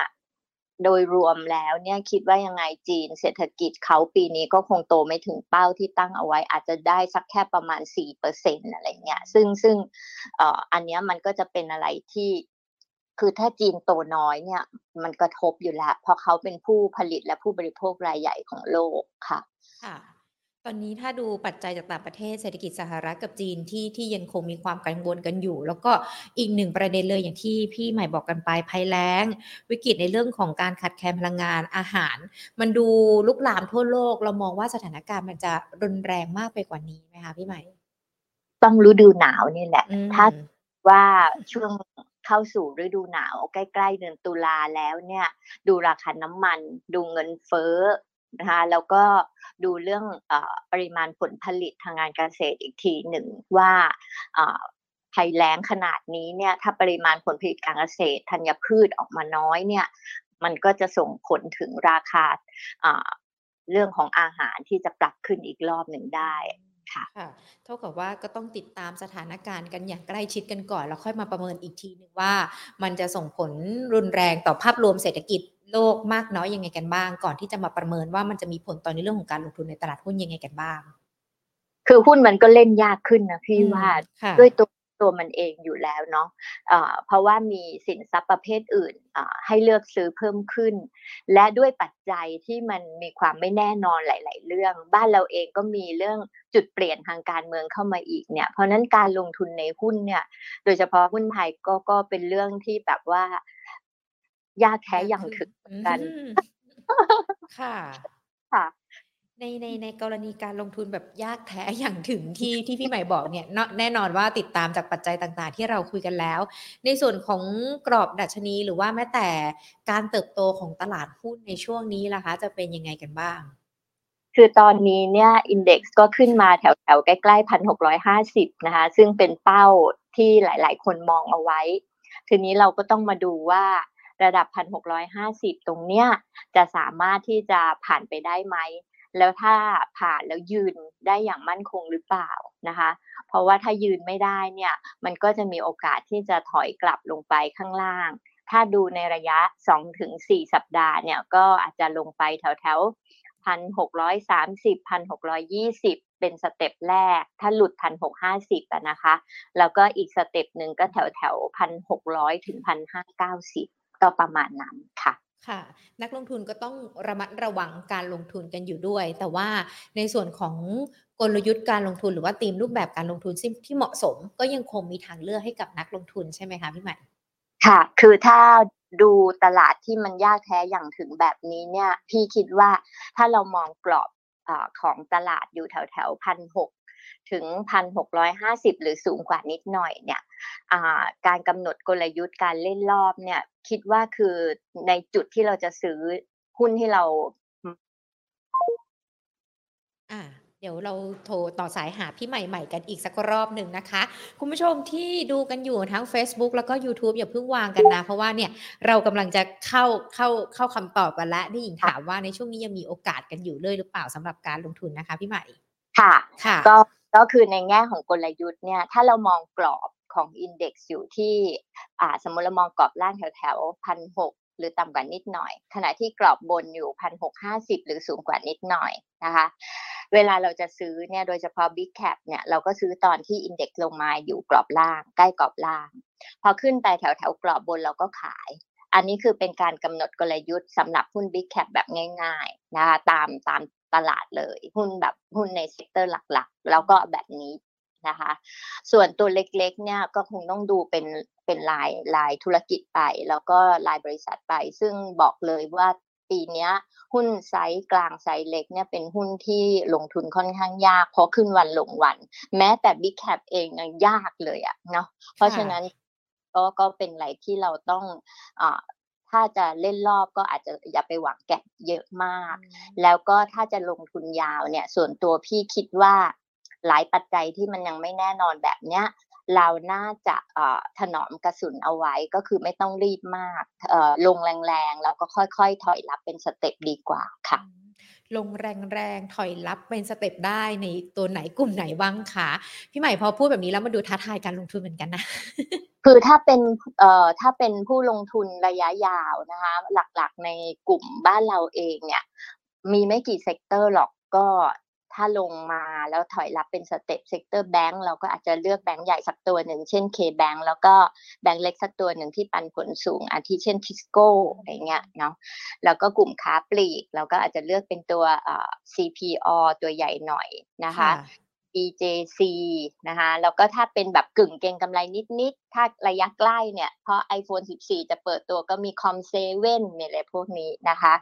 โดยรวมแล้วเนี่ยคิดว่ายังไงจีนเศรษฐกิจเขาปีนี้ก็คงโตไม่ถึงเป้าที่ตั้งเอาไว้ อาจจะได้สักแค่ประมาณสี่เปอร์เซ็นอะไรเงี้ยซึ่งซึ่งเอ่ออันนี้มันก็จะเป็นอะไรที่คือถ้าจีนโตน้อยเนี่ย มันกระทบอยู่แล้ว เพราะเขาเป็นผู้ผลิตและผู้บริโภครายใหญ่ของโลกค่ะ ค่ะ ตอนนี้ถ้าดูปัจจัยจากต่างประเทศเศรษฐกิจสหรัฐกับจีนที่ที่ยังคงมีความกังวลกันอยู่ แล้วก็อีกหนึ่งประเด็นเลยอย่างที่พี่ใหม่บอกกันไปภัยแล้ง วิกฤตในเรื่องของการขาดแคลนพลังงานอาหาร มันดูลุกลามทั่วโลก เรามองว่าสถานการณ์มันจะรุนแรงมากไปกว่านี้ไหมคะพี่ใหม่ ต้องฤดูหนาวนี่แหละ ถ้าว่าช่วงเข้าสู่ฤดูหนาวใกล้ ๆ เดือนตุลาแล้วเนี่ย ดูราคาน้ำมัน ดูเงินเฟ้อ นะคะแล้วก็ดูเรื่องอปริมาณผลผลิตทางงานเกษตรอีกทีหนึ่งว่าภัยแล้งขนาดนี้เนี่ยถ้าปริมาณผลผลิตการเกษตรธัญพืชออกมาน้อยเนี่ยมันก็จะส่งผลถึงราคาเรื่องของอาหารที่จะปรับขึ้นอีกรอบหนึ่งได้ค่ะเท่ากับว่าก็ต้องติดตามสถานการณ์กันอย่างใกล้ชิดกันก่อน แล้วค่อยมาประเมินอีกทีหนึ่งว่า มันจะส่งผลรุนแรงต่อภาพรวมเศรษฐกิจ โลกมากน้อยยังไงกันบ้าง ก่อนที่จะมาประเมินว่ามันจะมีผลต่อในเรื่องของการลงทุนในตลาดหุ้นยังไงกันบ้าง คือหุ้นมันก็เล่นยากขึ้นนะพี่ว่าด้วยตัวตัวมันเองอยู่แล้วเนาะะเพราะว่ามีสินทรัพย์ประเภทอื่นให้เลือกซื้อเพิ่มขึ้น และด้วยปัจจัยที่มันมีความไม่แน่นอนหลาย ๆ เรื่อง บ้านเราเองก็มีเรื่องจุดเปลี่ยนทางการเมืองเข้ามาอีกเนี่ย เพราะนั้นการลงทุนในหุ้นเนี่ย โดยเฉพาะหุ้นไทยก็ก็เป็นเรื่องที่แบบว่า ยากแท้อย่างถึงกัน ค่ะ ค่ะ ในในในกรณีการลงทุนแบบยากแท้อย่างถึงที่ที่พี่ใหม่บอกเนี่ยเนาะแน่นอนว่าติดตามจากปัจจัยต่างๆ ที่เราคุยกันแล้ว ในส่วนของกรอบดัชนีหรือว่าแม้แต่การเติบโตของตลาดหุ้นในช่วงนี้ล่ะคะ จะเป็นยังไงกันบ้างคือตอนนี้เนี่ยอินเด็กซ์ก็ขึ้นมาแถวแถวใกล้ๆพันหกร้อยห้าสิบนะคะ ซึ่งเป็นเป้าที่หลาย ๆ คนมองเอาไว้ ทีนี้เราก็ต้องมาดูว่า ระดับพันหกร้อยห้าสิบตรงเนี้ยจะสามารถที่จะผ่านไปได้ไหม แล้วถ้าผ่านแล้วยืนได้อย่างมั่นคงหรือเปล่านะคะ เพราะว่าถ้ายืนไม่ได้เนี่ยมันก็จะมีโอกาสที่จะถอยกลับลงไปข้างล่าง ถ้าดูในระยะ 2-4 สัปดาห์เนี่ยก็อาจจะลงไปแถวแถวพันหกร้อยสามสิบพันหกร้อยี่สิบเป็น step แรก ถ้าหลุดพันหกห้าสิบนะคะ แล้วก็อีก step หนึ่งก็แถวแถวพันหกร้อยถึงพันห้าเก้าสิบ ก็ประมาณนั้นค่ะค่ะนักลงทุนก็ต้องระมัดระวังการลงทุนกันอยู่ด้วย แต่ว่าในส่วนของกลยุทธ์การลงทุนหรือว่าธีมรูปแบบการลงทุนที่เหมาะสม ก็ยังคงมีทางเลือกให้กับนักลงทุนใช่ไหมคะพี่ใหม่ค่ะ คือถ้าดูตลาดที่มันยากแท้อย่างถึงแบบนี้เนี่ยพี่คิดว่าถ้าเรามองกรอบอของตลาดอยู่แถวแถวพันหก ถึงพันหกร้อยห้าสิบหรือสูงกว่านิดหน่อยเนี่ยการกำหนดกลยุทธ์การเล่นรอบเนี่ยคิดว่าคือในจุดที่เราจะซื้อหุ้นที่เรา อ่าเดี๋ยวเราโทรต่อสายหาพี่ใหม่ๆกันอีกสักรอบหนึ่งนะคะ คุณผู้ชมที่ดูกันอยู่ทั้ง Facebook แล้วก็ YouTube อย่าเพิ่งวางกันนะ เพราะว่าเนี่ยเรากำลังจะเข้าเข้าเข้าคำตอบกันแล้วนี่หญิงถามว่าในช่วงนี้ยังมีโอกาสกันอยู่เลยหรือเปล่าสำหรับการลงทุนนะคะพี่ใหม่ ค่ะ ค่ะก็ ก็คือในแง่ของกลยุทธ์เนี่ยถ้าเรามองกรอบของอินเด็กซ์อยู่ที่สมมติเรามองกรอบล่างแถวแถวพันหกหรือต่ำกว่านิดหน่อย ขณะที่กรอบบนอยู่พันหกห้าสิบหรือสูงกว่านิดหน่อยนะคะ เวลาเราจะซื้อเนี่ยโดยเฉพาะ Big Cap เนี่ยเราก็ซื้อตอนที่ index ลงมาอยู่กรอบล่าง ใกล้กรอบล่าง พอขึ้นไปแถวแถวกรอบบนเราก็ขาย อันนี้คือเป็นการกำหนดกลยุทธ์สำหรับหุ้น Big Cap แบบง่ายๆนะคะตามตาม ตลาดเลย หุ้นแบบหุ้นใน sector หลักๆ แล้วก็แบบนี้นะคะ ส่วนตัวเล็กๆเนี่ยก็คงต้องดูเป็นเป็นรายรายธุรกิจไป แล้วก็รายบริษัทไป ซึ่งบอกเลยว่าปีนี้หุ้นไซส์กลางไซส์เล็กเนี่ยเป็นหุ้นที่ลงทุนค่อนข้างยาก เพราะขึ้นวันลงวัน แม้แต่ Big Cap เองยังยากเลยอะเนาะเพราะฉะนั้นก็ก็เป็นอะไรที่เราต้องอ่า ถ้าจะเล่นรอบก็อาจจะอย่าไปหวัง gap เยอะมาก แล้วก็ถ้าจะลงทุนยาวเนี่ย ส่วนตัวพี่คิดว่าหลายปัจจัยที่มันยังไม่แน่นอนแบบเนี้ย เราน่าจะถนอมกระสุนเอาไว้ก็คือไม่ต้องรีบมากลงแรงๆ แล้วก็ค่อยๆ ถอยรับเป็นสเต็ปดีกว่าค่ะ ลงแรงๆ ถอยรับเป็นสเต็ปได้ในตัวไหนกลุ่มไหนบ้างคะพี่ใหม่พอพูดแบบนี้แล้วมาดูท้าทายการลงทุนเหมือนกันนะคือถ้าเป็นเอ่อถ้าเป็นผู้ลงทุนระยะยาวนะคะ หลักๆในกลุ่มบ้านเราเองเนี่ย มีไม่กี่ sector หรอกก็ ถ้าลงมาแล้วถอยรับเป็น step sector แบงก์เราก็อาจจะเลือกแบงก์ใหญ่สักตัวหนึ่ง เช่น K-Bank แล้วก็แบงก์เล็กสักตัวหนึ่งที่ปันผลสูงอาทิเช่นทิสโก้อะไรเงี้ยเนาะแล้วก็กลุ่มค้าปลีก เราก็อาจจะเลือกเป็นตัวอ่อ CPALL ตัวใหญ่หน่อยนะคะ BJC นะคะแล้วก็ถ้าเป็นแบบกึ่งเก็งกำไรนิด ๆ ถ้าระยะใกล้เนี่ย เพราะ iPhone 14 จะเปิดตัวก็มี Com7 เนี่ยอะไรพวกนี้นะคะ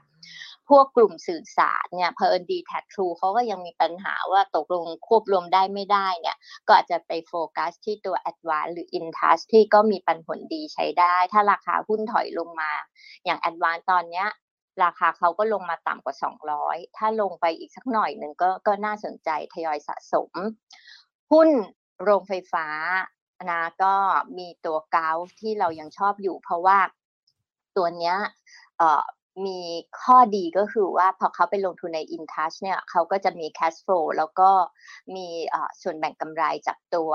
พวกกลุ่มสื่อสารเนี่ยเพอร์ดีแท็กทรูเขาก็ยังมีปัญหาว่าตกลงควบรวมได้ไม่ได้เนี่ย ก็อาจจะไปโฟกัสที่ตัว a d v a n c e หรือ Intouch ที่ก็มีปันผลดีใช้ได้ ถ้าราคาหุ้นถอยลงมา อย่าง a d v a n c e ตอนเนี้ย ราคาเขาก็ลงมาต่ำกว่า 200 ถ้าลงไปอีกสักหน่อยหนึ่งก็ก็น่าสนใจทยอยสะสม หุ้นโรงไฟฟ้านะก็มีตัวเกาที่เรายังชอบอยู่ เพราะว่าตัวเนี้ย มีข้อดีก็คือว่าพอเขาไปลงทุนใน InTouch เนี่ยเขาก็จะมี cash flow แล้วก็มีส่วนแบ่งกำไรจากตัว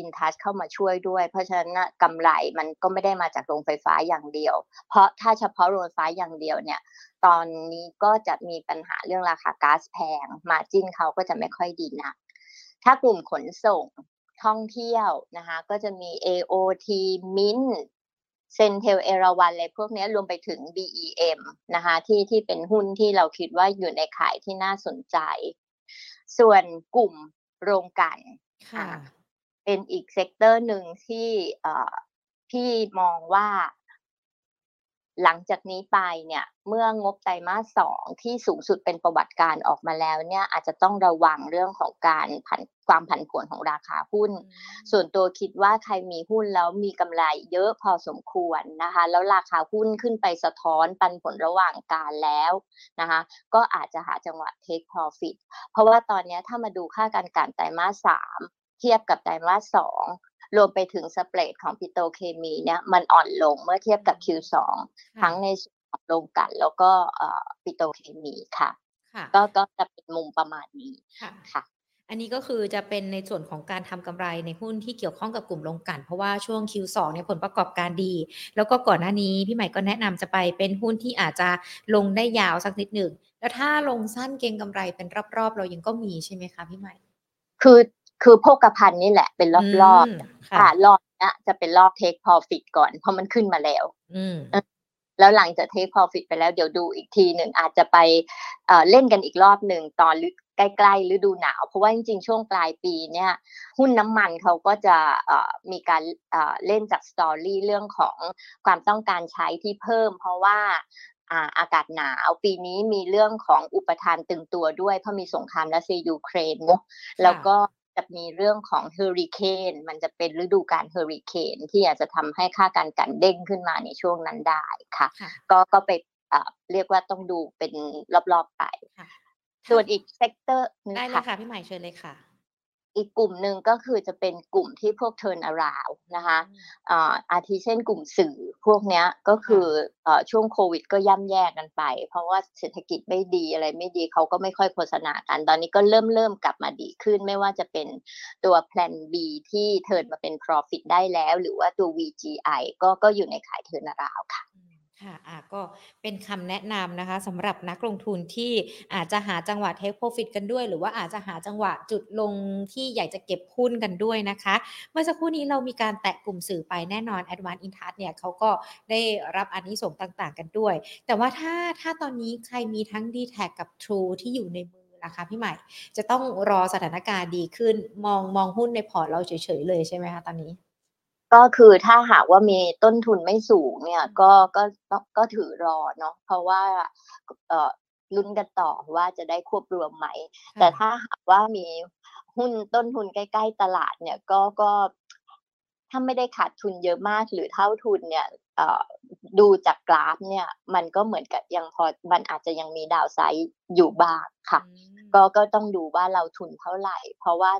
InTouch เข้ามาช่วยด้วย เพราะฉะนั้นกำไรมันก็ไม่ได้มาจากโรงไฟฟ้าอย่างเดียว เพราะถ้าเฉพาะโรงไฟฟ้าอย่างเดียวเนี่ยตอนนี้ก็จะมีปัญหาเรื่องราคาก๊าซแพง มาจิ้นเขาก็จะไม่ค่อยดีนะ ถ้ากลุ่มขนส่งท่องเที่ยวนะคะก็จะมี AOT MINT CENTEL ERAWAN อะไรพวกนี้รวมไปถึง BEM นะคะที่ที่เป็นหุ้นที่เราคิดว่าอยู่ในข่ายที่น่าสนใจ ส่วนกลุ่มโรงกลั่นเป็นอีก sector หนึ่งที่พี่มองว่า หลังจากนี้ไปเนี่ยเมื่องบไตรมาสสองที่สูงสุดเป็นประวัติการณ์ออกมาแล้วเนี่ยอาจจะต้องระวังเรื่องของการผันความผันผวนของราคาหุ้น ส่วนตัวคิดว่าใครมีหุ้นแล้วมีกำไรเยอะพอสมควรนะคะแล้วราคาหุ้นขึ้นไปสะท้อนปันผลระหว่างการแล้วนะคะก็อาจจะหาจังหวะ take profit เพราะว่าตอนนี้ถ้ามาดูค่าการกันไตรมาสสามเทียบกับไตรมาสสอง รวมไปถึงสเปรดของปิโตรเคมีเนี่ยมันอ่อนลงเมื่อเทียบกับ Q2 ทั้งในส่วนของโรงกลั่นแล้วก็ปิโตรเคมีค่ะ ก็ก็จะเป็นมุมประมาณนี้ค่ะอันนี้ก็คือจะเป็นในส่วนของการทำกำไรในหุ้นที่เกี่ยวข้องกับกลุ่มโรงกลั่นเพราะว่าช่วง Q2 เนี่ยผลประกอบการดี แล้วก็ก่อนหน้านี้พี่ใหม่ก็แนะนำจะไปเป็นหุ้นที่อาจจะลงได้ยาวสักนิดหนึ่งแล้วถ้าลงสั้นเก็งกำไรเป็นรอบๆ เรายังก็มีใช่ไหมคะพี่ใหม่ คือ คือโภคภัณฑ์นี่แหละเป็นรอบๆค่ะรอบนี้จะเป็นรอบ take profit ก่อน เพราะมันขึ้นมาแล้วแล้วหลังจาก take profit ไปแล้วเดี๋ยวดูอีกทีหนึ่งอาจจะไปเล่นกันอีกรอบหนึ่งตอนใกล้ๆฤดูหนาว เพราะว่าจริงๆ ช่วงปลายปีเนี่ย หุ้นน้ำมันเขาก็จะมีการเล่นจาก story เรื่องของความต้องการใช้ที่เพิ่ม เพราะว่าอากาศหนาวปีนี้มีเรื่องของอุปทานตึงตัวด้วย เพราะมีสงครามรัสเซียยูเครนเนาะแล้วก็ จะมีเรื่องของเฮอริเคนมันจะเป็นฤดูกาลเฮอริเคนที่อาจจะทำให้ค่าการกลั่นเด้งขึ้นมาในช่วงนั้นได้ค่ะ ก็ก็ไปเรียกว่าต้องดูเป็นรอบๆไป ส่วนอีก sector นึงได้เลยค่ะพี่ใหม่เชิญเลยค่ะ อีกกลุ่มหนึ่งก็คือจะเป็นกลุ่มที่พวก turnaround นะคะอาทิเช่นกลุ่มสื่อพวกเนี้ยก็คือช่วงโควิดก็ย่ำแย่กันไป เพราะว่าเศรษฐกิจไม่ดีอะไรไม่ดีเขาก็ไม่ค่อยโฆษณากัน ตอนนี้ก็เริ่มเริ่มกลับมาดีขึ้น ไม่ว่าจะเป็นตัว Plan B ที่ turn มาเป็น profit ได้แล้ว หรือว่าตัว VGI ก็ก็อยู่ในข่าย turnaround ค่ะ ค่ะอะก็เป็นคำแนะนำนะคะสำหรับนักลงทุนที่อาจจะหาจังหวะเทคโปรฟิตกันด้วย หรือว่าอาจจะหาจังหวะจุดลงที่อยากจะเก็บหุ้นกันด้วยนะคะ เมื่อสักครู่นี้เรามีการแตะกลุ่มสื่อไปแน่นอน Advanced Intouch เนี่ยเขาก็ได้รับอันนี้ส่งต่างๆ กันด้วย แต่ว่าถ้าถ้าตอนนี้ใครมีทั้ง d t แทกับ True ที่อยู่ในมือนะคะพี่ใหม่ จะต้องรอสถานการณ์ดีขึ้นมองมองหุ้นในพอร์ตเราเฉยๆเลยใช่ไหมคะตอนนี้ ก็คือถ้าหากว่ามีต้นทุนไม่สูงเนี่ยก็ก็ก็ถือรอเนาะเพราะว่าเอ่อลุ้นกันต่อว่าจะได้ควบรวมไหม แต่ถ้าหากว่ามีหุ้นต้นทุนใกล้ ๆ ตลาดเนี่ยก็ก็ถ้าไม่ได้ขาดทุนเยอะมากหรือเท่าทุนเนี่ยดูจากกราฟเนี่ย มันก็เหมือนกับยังพอมันอาจจะยังมีดาวไซด์อยู่บ้างค่ะ ก็ก็ต้องดูว่าเราทุนเท่าไหร่ เพราะว่า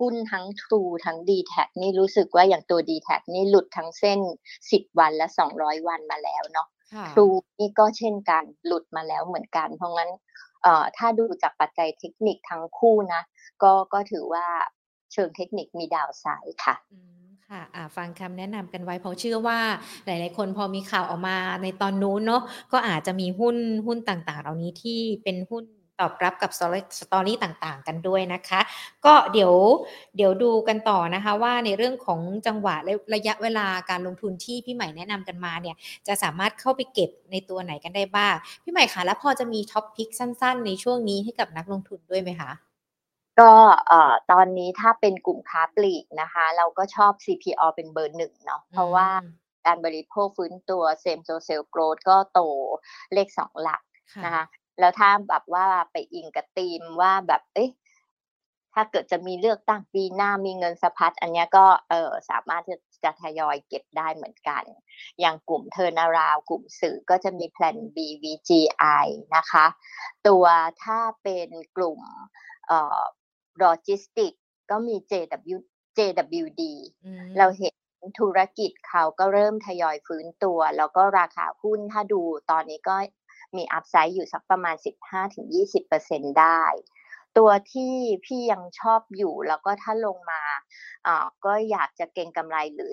หุ้นทั้ง True ทั้ง d t แทนี่รู้สึกว่าอย่างตัว d t แทนี่หลุดทั้งเส้น 10 วันและ 200 วันมาแล้วเนาะ True นี่ก็เช่นกันหลุดมาแล้วเหมือนกัน เพราะงั้นถ้าดูจากปัจจัยเทคนิคทั้งคู่นะ ก็ก็ถือว่าเชิงเทคนิคมีดาวไซด์ค่ะค่ะฟังคำแนะนำกันไว้เพราะเชื่อว่าหลาย ๆ คนพอมีข่าวออกมาในตอนนู้นเนาะก็อาจจะมีหุ้นหุ้นต่าง ๆ เหล่านี้ที่เป็นหุ้น ตอบรับกับ story ต่างๆ กันด้วยนะคะ ก็เดี๋ยวเดี๋ยวดูกันต่อนะคะว่าในเรื่องของจังหวะและระยะเวลาการลงทุนที่พี่ใหม่แนะนำกันมาเนี่ยจะสามารถเข้าไปเก็บในตัวไหนกันได้บ้าง พี่ใหม่คะแล้วพอจะมี top pick สั้น ๆ ในช่วงนี้ให้กับนักลงทุนด้วยไหมคะก็เอ่อตอนนี้ถ้าเป็นกลุ่มค้าปลีกนะคะ เราก็ชอบ CPALL เป็นเบอร์หนึ่งเนาะเพราะว่าการบริโภคฟื้นตัว same store sales growth ก็โตเลขสองหลักนะคะ แล้วถ้าแบบว่าไปอิงกับธีมว่าแบบเอ๊ะถ้าเกิดจะมีเลือกตั้งปีหน้ามีเงินสะพัดอันนี้ก็เออสามารถจะทยอยเก็บได้เหมือนกัน อย่างกลุ่ม turnaround กลุ่มสื่อก็จะมี Plan B VGI นะคะ ตัวถ้าเป็นกลุ่มเอ่อโลจิสติกก็มี JW JWD เราเห็นธุรกิจเขาก็เริ่มทยอยฟื้นตัว แล้วก็ราคาหุ้นถ้าดูตอนนี้ก็ มีอัพไซด์อยู่สักประมาณ 15-20%ได้ ตัวที่พี่ยังชอบอยู่แล้วก็ถ้าลงมาก็อยากจะเก็งกำไรหรือ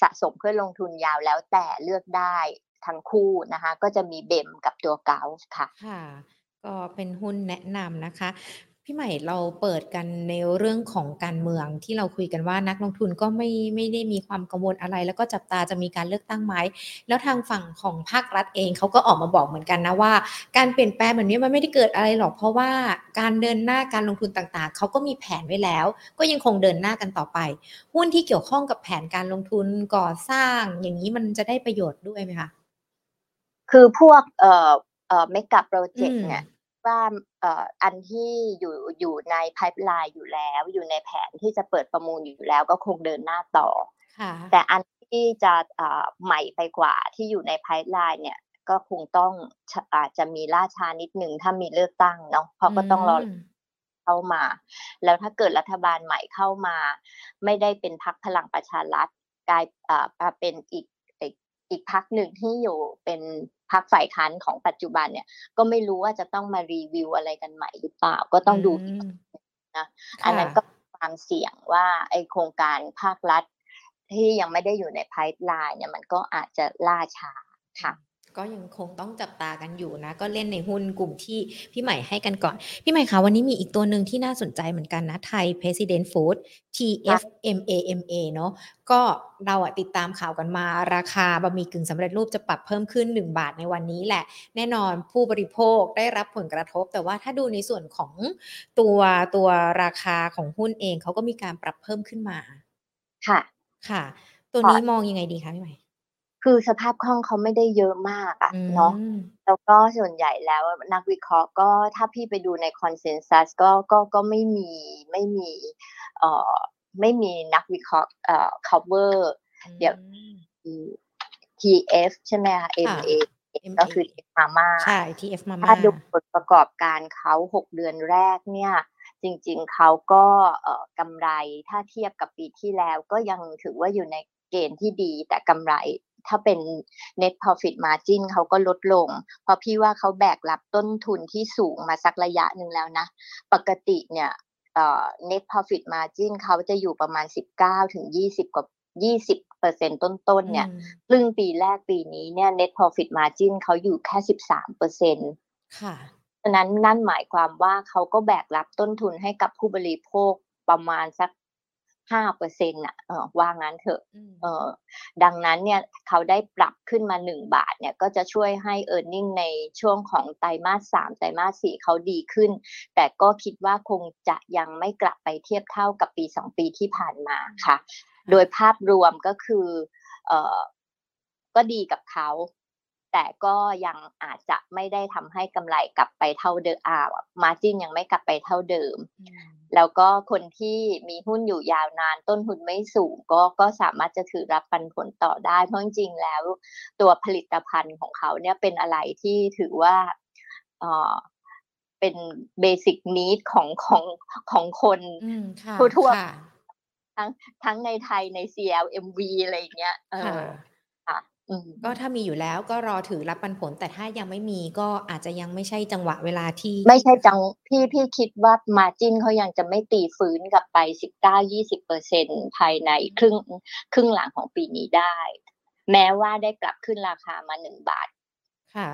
สะสมเพื่อลงทุนยาวแล้วแต่เลือกได้ทั้งคู่นะคะ ก็จะมีเบมกับตัวเกาส์ค่ะ ค่ะ ก็เป็นหุ้นแนะนำนะคะ พี่ใหม่เราเปิดกันในเรื่องของการเมืองที่เราคุยกันว่านักลงทุนก็ไม่ไม่ได้มีความกังวลอะไร แล้วก็จับตาจะมีการเลือกตั้งไหมแล้วทางฝั่งของภาครัฐเองเขาก็ออกมาบอกเหมือนกันนะว่า การเปลี่ยนแปลงแบบนี้มันไม่ได้เกิดอะไรหรอกเพราะว่าการเดินหน้าการลงทุนต่างๆเขาก็มีแผนไว้แล้ว ก็ยังคงเดินหน้ากันต่อไป หุ้นที่เกี่ยวข้องกับแผนการลงทุนก่อสร้าง อย่างนี้มันจะได้ประโยชน์ด้วยไหมคะคือพวกเอ่อเอ่อเมกะโปรเจกต์เนี่ย ว่าเอ่ออันที่อยู่อยู่ในไพ p e ไลน์อยู่แล้ว อยู่ในแผนที่จะเปิดประมูลอยู่แล้วก็คงเดินหน้าต่อค่ะแต่อันที่จะเอ่อใหม่ไปกว่าที่อยู่ในไพ p e ไลน์เนี่ยก็คงต้องชะอาจจะมีล่าช้านิดนึงถ้ามีเลือกตั้งเนาะเพราะก็ต้องรอมเข้ามา แล้วถ้าเกิดรัฐบาลใหม่เข้ามา ไม่ได้เป็นพักพลังประชารัฐกลายเอ่อมาเป็นอีกอีกอีกพักหนึ่งที่อยู่เป็น พักฝ่ายค้านของปัจจุบันเนี่ยก็ไม่รู้ว่าจะต้องมารีวิวอะไรกันใหม่หรือเปล่า ก็ต้องดูอีกมนะค่ะอันนั้นก็ความเสี่ยงว่าไอโครงการภาครัฐ ที่ยังไม่ได้อยู่ในไพ p e ไลน์เนี่ยมันก็อาจจะล่าช้าค่ะ ก็ยังคงต้องจับตากันอยู่นะ ก็เล่นในหุ้นกลุ่มที่พี่ใหม่ให้กันก่อน พี่ใหม่คะวันนี้มีอีกตัวหนึ่งที่น่าสนใจเหมือนกันนะไทย President Food TFMAMA เนอะก็เราอะติดตามข่าวกันมาราคาบะหมี่กึ่งสำเร็จรูปจะปรับเพิ่มขึ้น 1 บาทในวันนี้แหละ แน่นอนผู้บริโภคได้รับผลกระทบ แต่ว่าถ้าดูในส่วนของตัวตัวราคาของหุ้นเองเขาก็มีการปรับเพิ่มขึ้นมา ค่ะ ค่ะ ตัวนี้มองยังไงดีคะพี่ใหม่ คือสภาพคล่องเขาไม่ได้เยอะมากอะอืเนาะมแล้วก็ส่วนใหญ่แล้วนักวิเคราะห์ก็ถ้าพี่ไปดูในคอนเซนแซสก็ก็ก็ไม่มีไม่มีเอ่อไม่มีนักวิเคราะห์เอ่อ cover เดี๋ยวอืม TF ใช่ไหมคะค่ะ MA ก็คือมาม่าใช่ TF มาม่าถ้าดูผลประกอบการเขาหกเดือนแรกเนี่ย จริงๆเขาก็เอ่อกำไรถ้าเทียบกับปีที่แล้วก็ยังถือว่าอยู่ในเกณฑ์ที่ดีแต่กำไร ถ้าเป็น net profit margin เขาก็ลดลง เพราะพี่ว่าเขาแบกรับต้นทุนที่สูงมาสักระยะหนึ่งแล้วนะ ปกติเนี่ยเอ่อ net profit margin เขาจะอยู่ประมาณ 19ถึง20กว่า20เปอร์เซ็นต์ต้นๆเนี่ยอืมครึ่งปีแรกปีนี้เนี่ย net profit margin เขาอยู่แค่ 13เปอร์เซ็นต์ค่ะฉะนั้นนั่นหมายความว่าเขาก็แบกรับต้นทุนให้กับผู้บริโภคประมาณสัก ห้าเปอร์เซ็นต์่ะเออว่างั้นเถอะอืมเออดังนั้นเนี่ยเขาได้ปรับขึ้นมาหนึ่งบาทเนี่ยก็จะช่วยให้ e a r n i n g ในช่วงของไตรมาสสามไตรมาสสี่เขาดีขึ้น แต่ก็คิดว่าคงจะยังไม่กลับไปเทียบเท่ากับปีสองปีที่ผ่านมาค่ะ โดยภาพรวมก็คือเออก็ดีกับเขา แต่ก็ยังอาจจะไม่ได้ทำให้กำไรกลับไปเท่าเดิมอ่ามาจินยังไม่กลับไปเท่าเดิมอืมแล้วก็คนที่มีหุ้นอยู่ยาวนานต้นทุนไม่สูง ก็ก็สามารถจะถือรับปันผลต่อได้ เพราะจริงๆแล้ว ตัวผลิตภัณฑ์ของเขาเนี่ยเป็นอะไรที่ถือว่าเอ่อเป็นเบสิ c นีดของของของคนอืมค่ะทั่วๆค่ะทั้งทั้งในไทยใน CLMV อะไรอย่างเงี้ยเอค่ะอค่ะอืมก็ถ้ามีอยู่แล้วก็รอถือรับปันผล แต่ถ้ายังไม่มีก็อาจจะยังไม่ใช่จังหวะเวลาที่ ไม่ใช่จังพี่พี่คิดว่ามาจินเขายังจะไม่ตีฟื้นกลับไป19-20เปอร์เซ็นภายในครึ่งครึ่งหลังของปีนี้ได้ แม้ว่าได้ปรับขึ้นราคามาหนึ่งบาท ค่ะ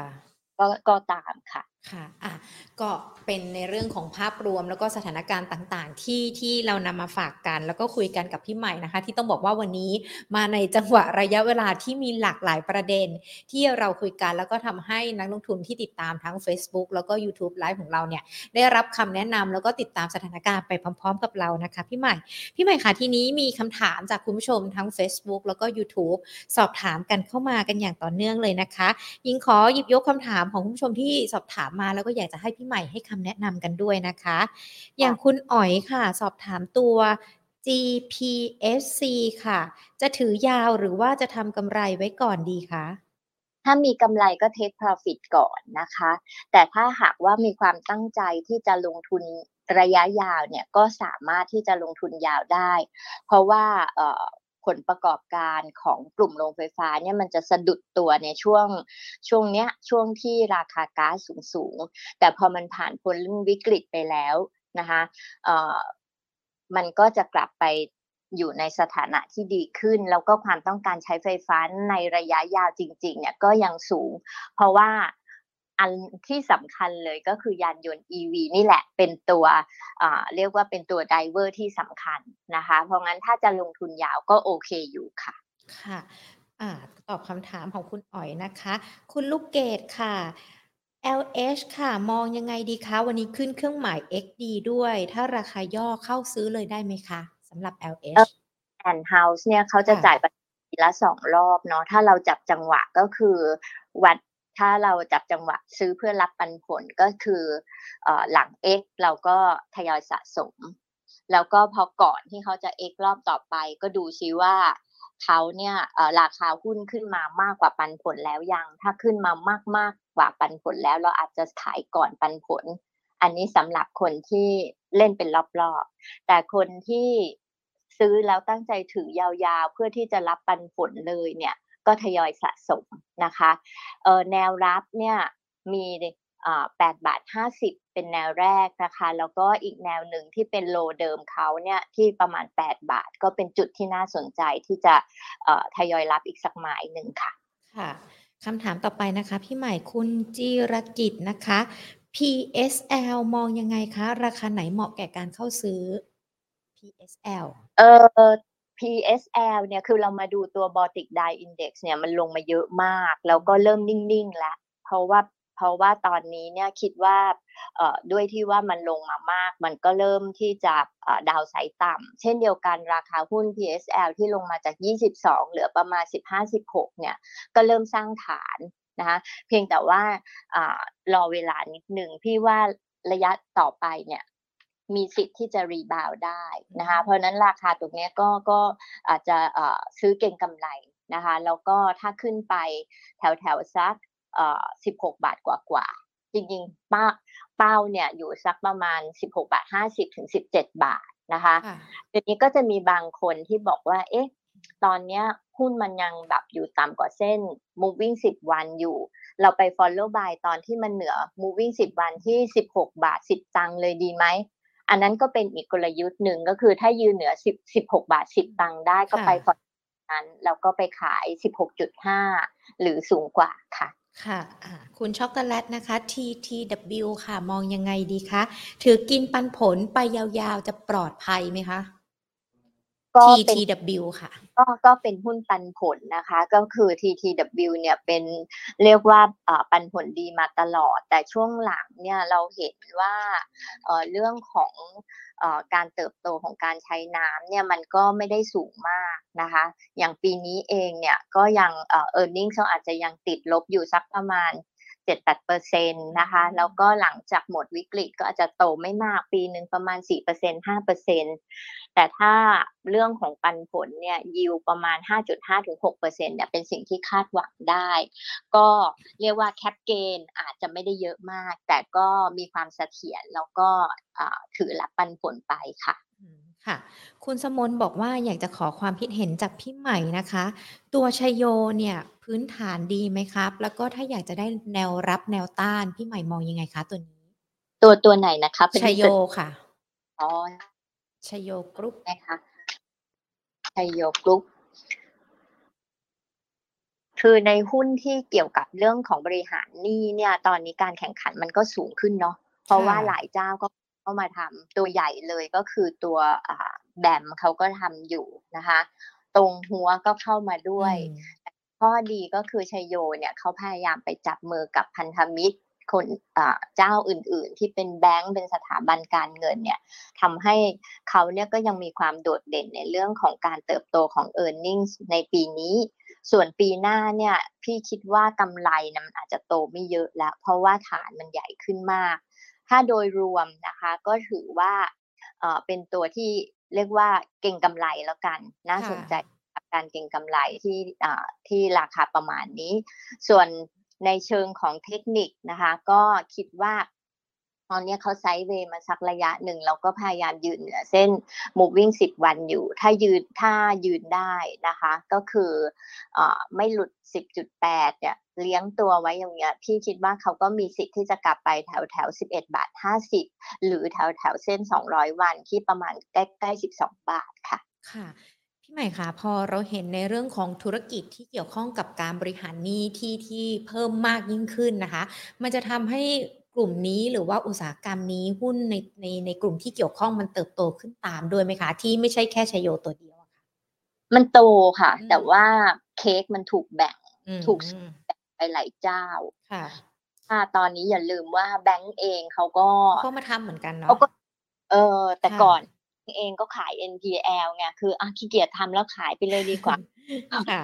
ก็ก็ตามค่ะ ค่ะอะ ก็เป็นในเรื่องของภาพรวมแล้วก็สถานการณ์ต่างๆ ที่ที่เรานำมาฝากกัน แล้วก็คุยกันกับพี่ใหม่นะคะ ที่ต้องบอกว่าวันนี้มาในจังหวะระยะเวลาที่มีหลากหลายประเด็น ที่เราคุยกันแล้วก็ทำให้นักลงทุนที่ติดตามทั้ง Facebook แล้วก็ YouTube ไลฟ์ของเราเนี่ยได้รับคำแนะนำแล้วก็ติดตามสถานการณ์ไปพร้อม ๆ กับเรานะคะพี่ใหม่ พี่ใหม่คะที่นี้มีคำถามจากคุณผู้ชมทั้ง Facebook แล้วก็ YouTube สอบถามกันเข้ามากันอย่างต่อเนื่องเลยนะคะยิงขอหยิบยกคำถามของคุณผู้ชมที่สอบถามมาแล้วก็อยากจะให้พี่ใหม่ให้คำแนะนำกันด้วยนะคะ อย่างคุณอ๋อยค่ะ สอบถามตัว GPSC ค่ะ จะถือยาวหรือว่าจะทำกำไรไว้ก่อนดีคะถ้ามีกำไรก็ take profit ก่อนนะคะ แต่ถ้าหากว่ามีความตั้งใจที่จะลงทุนระยะยาวเนี่ยก็สามารถที่จะลงทุนยาวได้ เพราะว่าเอ่อ ผลประกอบการของกลุ่มโรงไฟฟ้าเนี่ยมันจะสะดุดตัวในช่วงช่วงเนี้ยช่วงที่ราคาก๊าซสูงสูงแต่พอมันผ่านพ้นวิกฤตไปแล้วนะคะเอ่อมันก็จะกลับไปอยู่ในสถานะที่ดีขึ้น แล้วก็ความต้องการใช้ไฟฟ้าในระยะยาวจริงๆเนี่ยก็ยังสูง เพราะว่า อันที่สำคัญเลยก็คือยานยนต์ EV นี่แหละเป็นตัวอ่าเรียกว่าเป็นตัว driver ที่สำคัญนะคะ เพราะงั้นถ้าจะลงทุนยาวก็โอเคอยู่ค่ะ ค่ะอ่าตอบคำถามของคุณอ๋อยนะคะ คุณลูกเกดค่ะ LH ค่ะ มองยังไงดีคะ วันนี้ขึ้นเครื่องหมาย XD ด้วย ถ้าราคาย่อเข้าซื้อเลยได้ไหมคะสำหรับ LH แลนด์แอนด์เฮาส์เนี่ยเขาจะค่ะจ่ายปันผลปีละสองรอบเนาะถ้าเราจับจังหวะก็คือวัน ถ้าเราจับจังหวะซื้อเพื่อรับปันผลก็คืออหลัง X เราก็ทยอยสะสม แล้วก็พอก่อนที่เขาจะ X รอบต่อไป ก็ดูซิว่าเขาเนี่ยราคาหุ้นขึ้นมามากกว่าปันผลแล้วยัง ถ้าขึ้นมามากมากๆกว่าปันผลแล้ว เราอาจจะขายก่อนปันผล อันนี้สำหรับคนที่เล่นเป็นรอบๆ แต่คนที่ซื้อแล้วตั้งใจถือยาวๆ เพื่อที่จะรับปันผลเลยเนี่ย ก็ทยอยสะสมนะคะเอ่อแนวรับเนี่ยมีอ่า8บาท50 เป็นแนวแรกนะคะ แล้วก็อีกแนวหนึ่งที่เป็นโลเดิมเขาเนี่ยที่ประมาณ 8 บาท ก็เป็นจุดที่น่าสนใจที่จะเอ่อทยอยรับอีกสักหมายหนึ่งค่ะ ค่ะคำถามต่อไปนะคะ พี่ใหม่คุณจิรกิจนะคะ PSL มองยังไงคะ ราคาไหนเหมาะแก่การเข้าซื้อ PSL เออ PSL เนี่ยคือเรามาดูตัว Baltic Dye Index เนี่ยมันลงมาเยอะมาก แล้วก็เริ่มนิ่งๆแล้ว เพราะว่าเพราะว่าตอนนี้เนี่ยคิดว่าเอ่อด้วยที่ว่ามันลงมามาก มันก็เริ่มที่จะเอ่อดาวไซด์ต่ำเช่นเดียวกันราคาหุ้น PSL ที่ลงมาจาก 22 เหลือประมาณ 15-16 เนี่ยก็เริ่มสร้างฐานนะคะเพียงแต่ว่าอารอเวลานิดหนึ่งพี่ว่าระยะต่อไปเนี่ย มีสิทธิ์ที่จะ rebound ได้นะคะเพราะฉะนั้นราคาตรงเนี้ยก็ก็อาจจะเอ่อซื้อเก็งกำไรนะคะแล้วก็ถ้าขึ้นไปแถวแถวๆสักเอ่อ16บาทกว่าๆจริงๆป้าเป้าเนี่ยอยู่สักประมาณ 16 บาท 50 ถึง 17 บาทนะคะค่ะทีนี้ก็จะมีบางคนที่บอกว่า เอ๊ะ ตอนเนี้ยหุ้นมันยังแบบอยู่ต่ำกว่าเส้น moving 10 วันอยู่ เราไป follow buy ตอนที่มันเหนือ moving 10 วันที่ 16 บาท 10 ตังค์เลยดีไหม อันนั้นก็เป็นอีกกลยุทธ์หนึ่งก็คือถ้ายืนเหนือ10 16 บาท 10 ตังค์ได้ก็ไปค่ะ follow นั้นแล้วก็ไปขาย 16.5 หรือสูงกว่าค่ะค่ะอ่าคุณช็อกโกแลตนะคะ TTW ค่ะ มองยังไงดีคะ ถือกินปันผลไปยาวๆ จะปลอดภัยไหมคะ ก็เป็น TTW ค่ะก็ก็เป็นหุ้นปันผลนะคะ ก็คือ TTW เนี่ยเป็นเรียกว่าเอ่อปันผลดีมาตลอด แต่ช่วงหลังเนี่ยเราเห็นว่าเอ่อเรื่องของเอ่อการเติบโตของการใช้น้ำเนี่ยมันก็ไม่ได้สูงมากนะคะ อย่างปีนี้เองเนี่ยก็ยังเอ่อ earnings เขาอาจจะยังติดลบอยู่สักประมาณ 7-8%นะคะ แล้วก็หลังจากหมดวิกฤตก็อาจจะโตไม่มากปีหนึ่งประมาณ 4% 5%แต่ถ้าเรื่องของปันผลเนี่ยยิวประมาณ 5.5ถึง6%เนี่ยเป็นสิ่งที่คาดหวังได้ ก็เรียกว่าแคปเกนอาจจะไม่ได้เยอะมาก แต่ก็มีความเสถียรแล้วก็อ่าถือรับปันผลไปค่ะอืม ค่ะ คุณสมนบอกว่าอยากจะขอความคิดเห็นจากพี่ใหม่นะคะ ตัวชยโยเนี่ยพื้นฐานดีไหมครับ แล้วก็ถ้าอยากจะได้แนวรับแนวต้านพี่ใหม่มองยังไงคะตัวนี้ ตัวตัวไหนนะคะพอชดียโยเกิดค่ะอ๋อชยโยกรุ๊ปนะคะไทยโยกรุ๊ปคือในหุ้นที่เกี่ยวกับเรื่องของบริหารหนี้เนี่ย ตอนนี้การแข่งขันมันก็สูงขึ้นเนาะเพราะว่าหลายเจ้าก็ เข้ามาทำตัวใหญ่เลยก็คือตัวอ่าแบมเขาก็ทำอยู่นะคะ ตรงหัวก็เข้ามาด้วยอืมข้อดีก็คือชัยโยเนี่ยเขาพยายามไปจับมือกับพันธมิตรคนอ่าเจ้าอื่น ๆ ที่เป็นแบงก์เป็นสถาบันการเงินเนี่ยทำให้เขาเนี่ยก็ยังมีความโดดเด่นในเรื่องของการเติบโตของ e a r n i n g ในปีนี้ ส่วนปีหน้าเนี่ยพี่คิดว่ากำไรนะมันอาจจะโตไม่เยอะแล้ว เพราะว่าฐานมันใหญ่ขึ้นมาก ถ้าโดยรวมนะคะ ก็ถือว่าเอ่อเป็นตัวที่เรียกว่าเก่งกำไรแล้วกัน น่าค่ะสนใจกับการเก่งกำไรที่อ่าที่ราคาประมาณนี้ ส่วนในเชิงของเทคนิคนะคะ ก็คิดว่าต อนนี้เขาไซด์เวย์มาสักระยะหนึ่งแล้วก็พยายามยืนเหนือเส้น moving 10 วันอยู่ ถ้ายืนถ้ายืนได้นะคะ ก็คืออไม่หลุด 10.8 เนี่ยเลี้ยงตัวไว้อย่างเงี้ยพี่คิดว่าเขาก็มีสิทธิ์ที่จะกลับไปแถวแถว 11 บาท 50 หรือแถวแถวเส้น 200 วันที่ประมาณใกล้ๆ 12 บาทค่ะค่ะพี่ใหม่คะพอเราเห็นในเรื่องของธุรกิจที่เกี่ยวข้องกับการบริหารหนี้ที่ที่เพิ่มมากยิ่งขึ้นนะคะ มันจะทำให้ กลุ่มนี้หรือว่าอุตสาหกรรมนี้หุ้นในในในกลุ่มที่เกี่ยวข้องมันเติบโตขึ้นตามด้วยไหมคะ ที่ไม่ใช่แค่ชยโยตัวเดียวอะค่ะ มันโตค่ะอืมแต่ว่าเค้กมันถูกแบ่งอืมถูกแบ่งไปหลายเจ้าค่ะอ่าตอนนี้อย่าลืมว่าแบงก์เองเขาก็เขามาทำเหมือนกันเนาะเขาก็เออแต่ค่ะก่อนเองก็ขาย NPL ไงคืออะขี้เกียจทำแล้วขายไปเลยดีกว่าค่ะ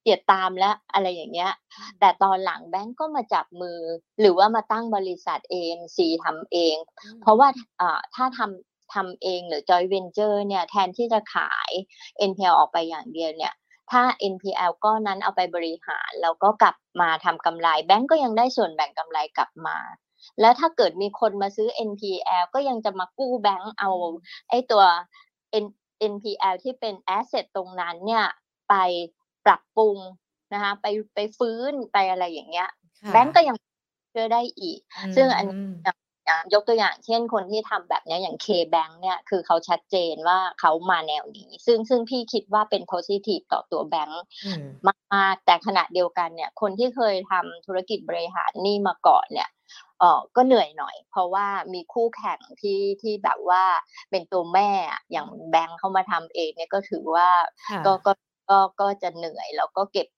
เกลียดตามแล้วอะไรอย่างเงี้ย แต่ตอนหลังแบงก์ก็มาจับมือ หรือว่ามาตั้งบริษัท AMC ทำเอง เพราะว่าอ่าถ้าทำทำเองหรือ joint venture เนี่ยแทนที่จะขาย NPL ออกไปอย่างเดียวเนี่ยถ้า NPL ก้อนนั้นเอาไปบริหารแล้วก็กลับมาทำกำไร แบงก์ก็ยังได้ส่วนแบ่งกำไรกลับมา แล้วถ้าเกิดมีคนมาซื้อ NPL ก็ยังจะมากู้แบงก์เอาไอ้ตัว N NPL ที่เป็น asset ตรงนั้นเนี่ยไป ปรับปรุงนะคะไปไปฟื้นไปอะไรอย่างเงี้ย แบงก์ก็ยังเชื่อได้อีก ซึ่งอันยกตัวอย่างเช่นคนที่ทำแบบนี้อย่าง K-Bank เนี่ยคือเขาชัดเจนว่าเขามาแนวนี้ ซึ่งซึ่งพี่คิดว่าเป็น positive ต่อตัวแบงก์มากๆแต่ขณะเดียวกันเนี่ย คนที่เคยทำธุรกิจบริหารนี่มาก่อนเนี่ยเออก็เหนื่อยหน่อย เพราะว่ามีคู่แข่งที่ที่แบบว่าเป็นตัวแม่อย่างแบงค์เข้ามาทำเองเนี่ยก็ถือว่าก็ก็ ก็ก็จะเหนื่อยแล้วก็เก็บ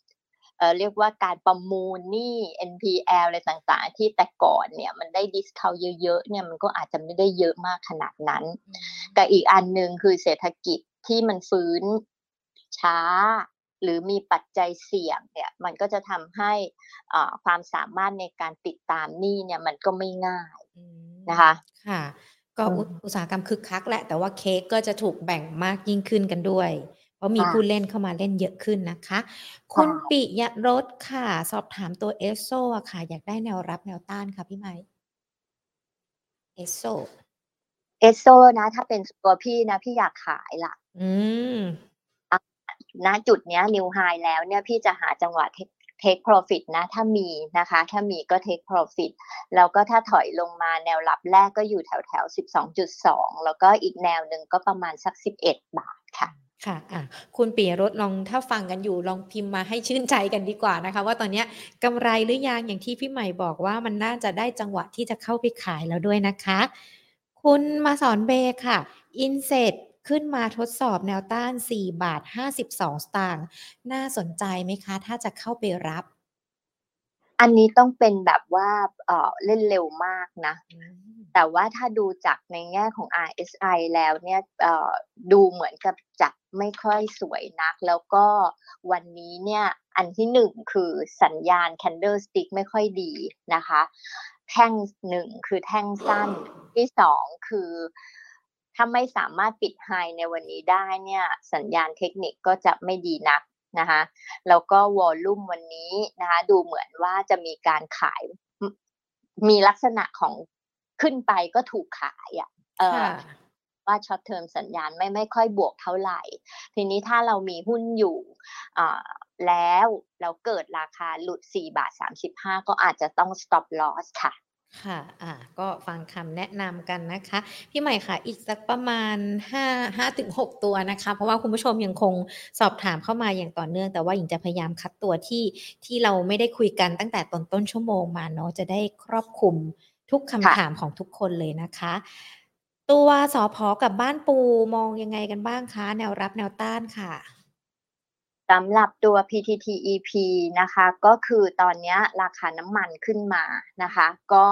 เอ่อเรียกว่าการประมูลหนี้ NPL อะไรต่างๆ ที่แต่ก่อนเนี่ยมันได้ discount เยอะๆเนี่ยมันก็อาจจะไม่ได้เยอะมากขนาดนั้นแต่อีกอันหนึ่งคือเศรษฐกิจที่มันฟื้นช้า หรือมีปัจจัยเสี่ยงเนี่ยมันก็จะทำให้ความสามารถในการติดตามหนี้เนี่ยมันก็ไม่ง่ายนะคะค่ะ ก็อุตสาหกรรมคึกคักแหละแต่ว่าเค้กก็จะถูกแบ่งมากยิ่งขึ้นกันด้วยเพ ราะมีผู้เล่นเข้ามาเล่นเยอะขึ้นนะคะ คุณปิยรสค่ะ สอบถามตัวเอสโซค่ะ อยากได้แนวรับแนวต้านค่ะพี่ไม้เอสโซเอสโซนะถ้าเป็นตัวพี่นะ พี่อยากขายล่ะอืมณจุดเนี้ยนิวไฮแล้วเนี่ยพี่จะหาจังหวะเทค profit นะ ถ้ามีนะคะ ถ้ามีก็ take profit แล้วก็ถ้าถอยลงมาแนวรับแรกก็อยู่แถวแถว 12.2 แล้วก็อีกแนวหนึ่งก็ประมาณสัก 11 บาทค่ะ ค่ะอะ คุณปียรถลองถ้าฟังกันอยู่ลองพิมพ์มาให้ชื่นใจกันดีกว่านะคะ ว่าตอนนี้กำไรหรือยังอย่างที่พี่ใหม่บอกว่ามันน่าจะได้จังหวะที่จะเข้าไปขายแล้วด้วยนะคะ คุณมาสอนเบค่ะ อินเสตขึ้นมาทดสอบแนวต้าน 4 บาท 52 สตางค์น่าสนใจไหมคะ ถ้าจะเข้าไปรับ อันนี้ต้องเป็นแบบว่าเออเล่นเร็วมากนะ แต่ว่าถ้าดูจากในแง่ของ RSI แล้วเนี่ยดูเหมือนกับจัดไม่ค่อยสวยนัก แล้วก็วันนี้เนี่ยอันที่หนึ่งคือสัญญาณ candlestick ไม่ค่อยดีนะคะ แท่งหนึ่งคือแท่งสั้นที่สองคือถ้าไม่สามารถปิดไฮในวันนี้ได้เนี่ยสัญญาณเทคนิคก็จะไม่ดีนัก นะคะแล้วก็วอลลุ่มวันนี้นะคะดูเหมือนว่าจะมีการขายมีลักษณะของขึ้นไปก็ถูกขายอะว่าช็อตเทอมสัญญาณไม่ไม่ค่อยบวกเท่าไหร่ ทีนี้ถ้าเรามีหุ้นอยู่แล้วเราเกิดราคาหลุด 4 บาท 35 ก็อาจจะต้อง stop loss ค่ะ ค่ะ อ่า ก็ฟังคำแนะนำกันนะคะ พี่ใหม่ค่ะ อีกสักประมาณ 5 5ถึง6ตัวนะคะ เพราะว่าคุณผู้ชมยังคงสอบถามเข้ามาอย่างต่อเนื่อง แต่ว่าหญิงจะพยายามคัดตัวที่ที่เราไม่ได้คุยกันตั้งแต่ตอนต้นชั่วโมงมาเนาะ จะได้ครอบคลุมทุกคำถามของทุกคนเลยนะคะ ตัวสอพอกับบ้านปูมองยังไงกันบ้างคะ แนวรับแนวต้านค่ะ สำหรับตัว PTTEP นะคะ ก็คือตอนนี้ราคาน้ำมันขึ้นมานะคะ ก็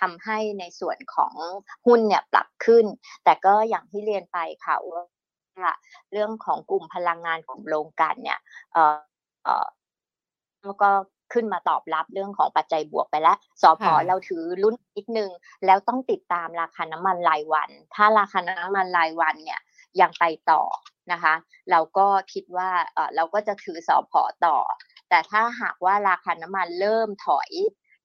ทำให้ในส่วนของหุ้นเนี่ยปรับขึ้น แต่ก็อย่างที่เรียนไปค่ะว่าเรื่องของกลุ่มพลังงานของโรงกันเนี่ยเอ่อเอ่อแล้วก็ขึ้นมาตอบรับเรื่องของปัจจัยบวกไปแล้ว สอพอเราถือรุ่นนิดนึง แล้วต้องติดตามราคาน้ำมันรายวัน ถ้าราคาน้ำมันรายวันเนี่ยยังไปต่อ นะคะ เราก็คิดว่าเราก็จะถือสอพอต่อ แต่ถ้าหากว่าราคาน้ำมันเริ่มถอย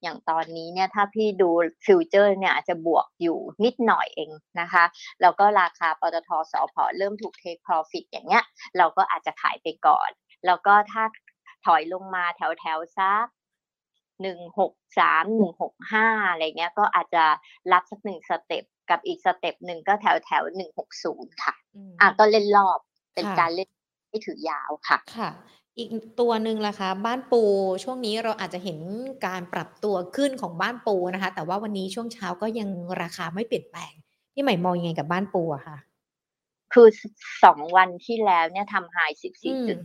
อย่างตอนนี้เนี่ยถ้าพี่ดูฟิวเจอร์เนี่ยจะบวกอยู่นิดหน่อยเองนะคะ แล้วก็ราคาปตทสอพอเริ่มถูกเทคโปรฟิตอย่างเงี้ย เราก็อาจจะขายไปก่อน แล้วก็ถ้าถอยลงมาแถวแถวซักหนึ่งหกสามหนึ่งหกห้าอะไรเงี้ยก็อาจจะรับสักหนึ่ง step กับอีก step หนึ่งก็แถวแถวหนึ่งหกศูนย์ค่ะ อะก็เล่นรอบ เป็นการเล่นไม่ถือยาวค่ะ ค่ะ อีกตัวหนึ่งล่ะคะ บ้านปูช่วงนี้เราอาจจะเห็นการปรับตัวขึ้นของบ้านปูนะคะ แต่ว่าวันนี้ช่วงเช้าก็ยังราคาไม่เปลี่ยนแปลงพี่ใหม่มองยังไงกับบ้านปูอะคะคือสองวันที่แล้วเนี่ยทำ high สิบสี่จุด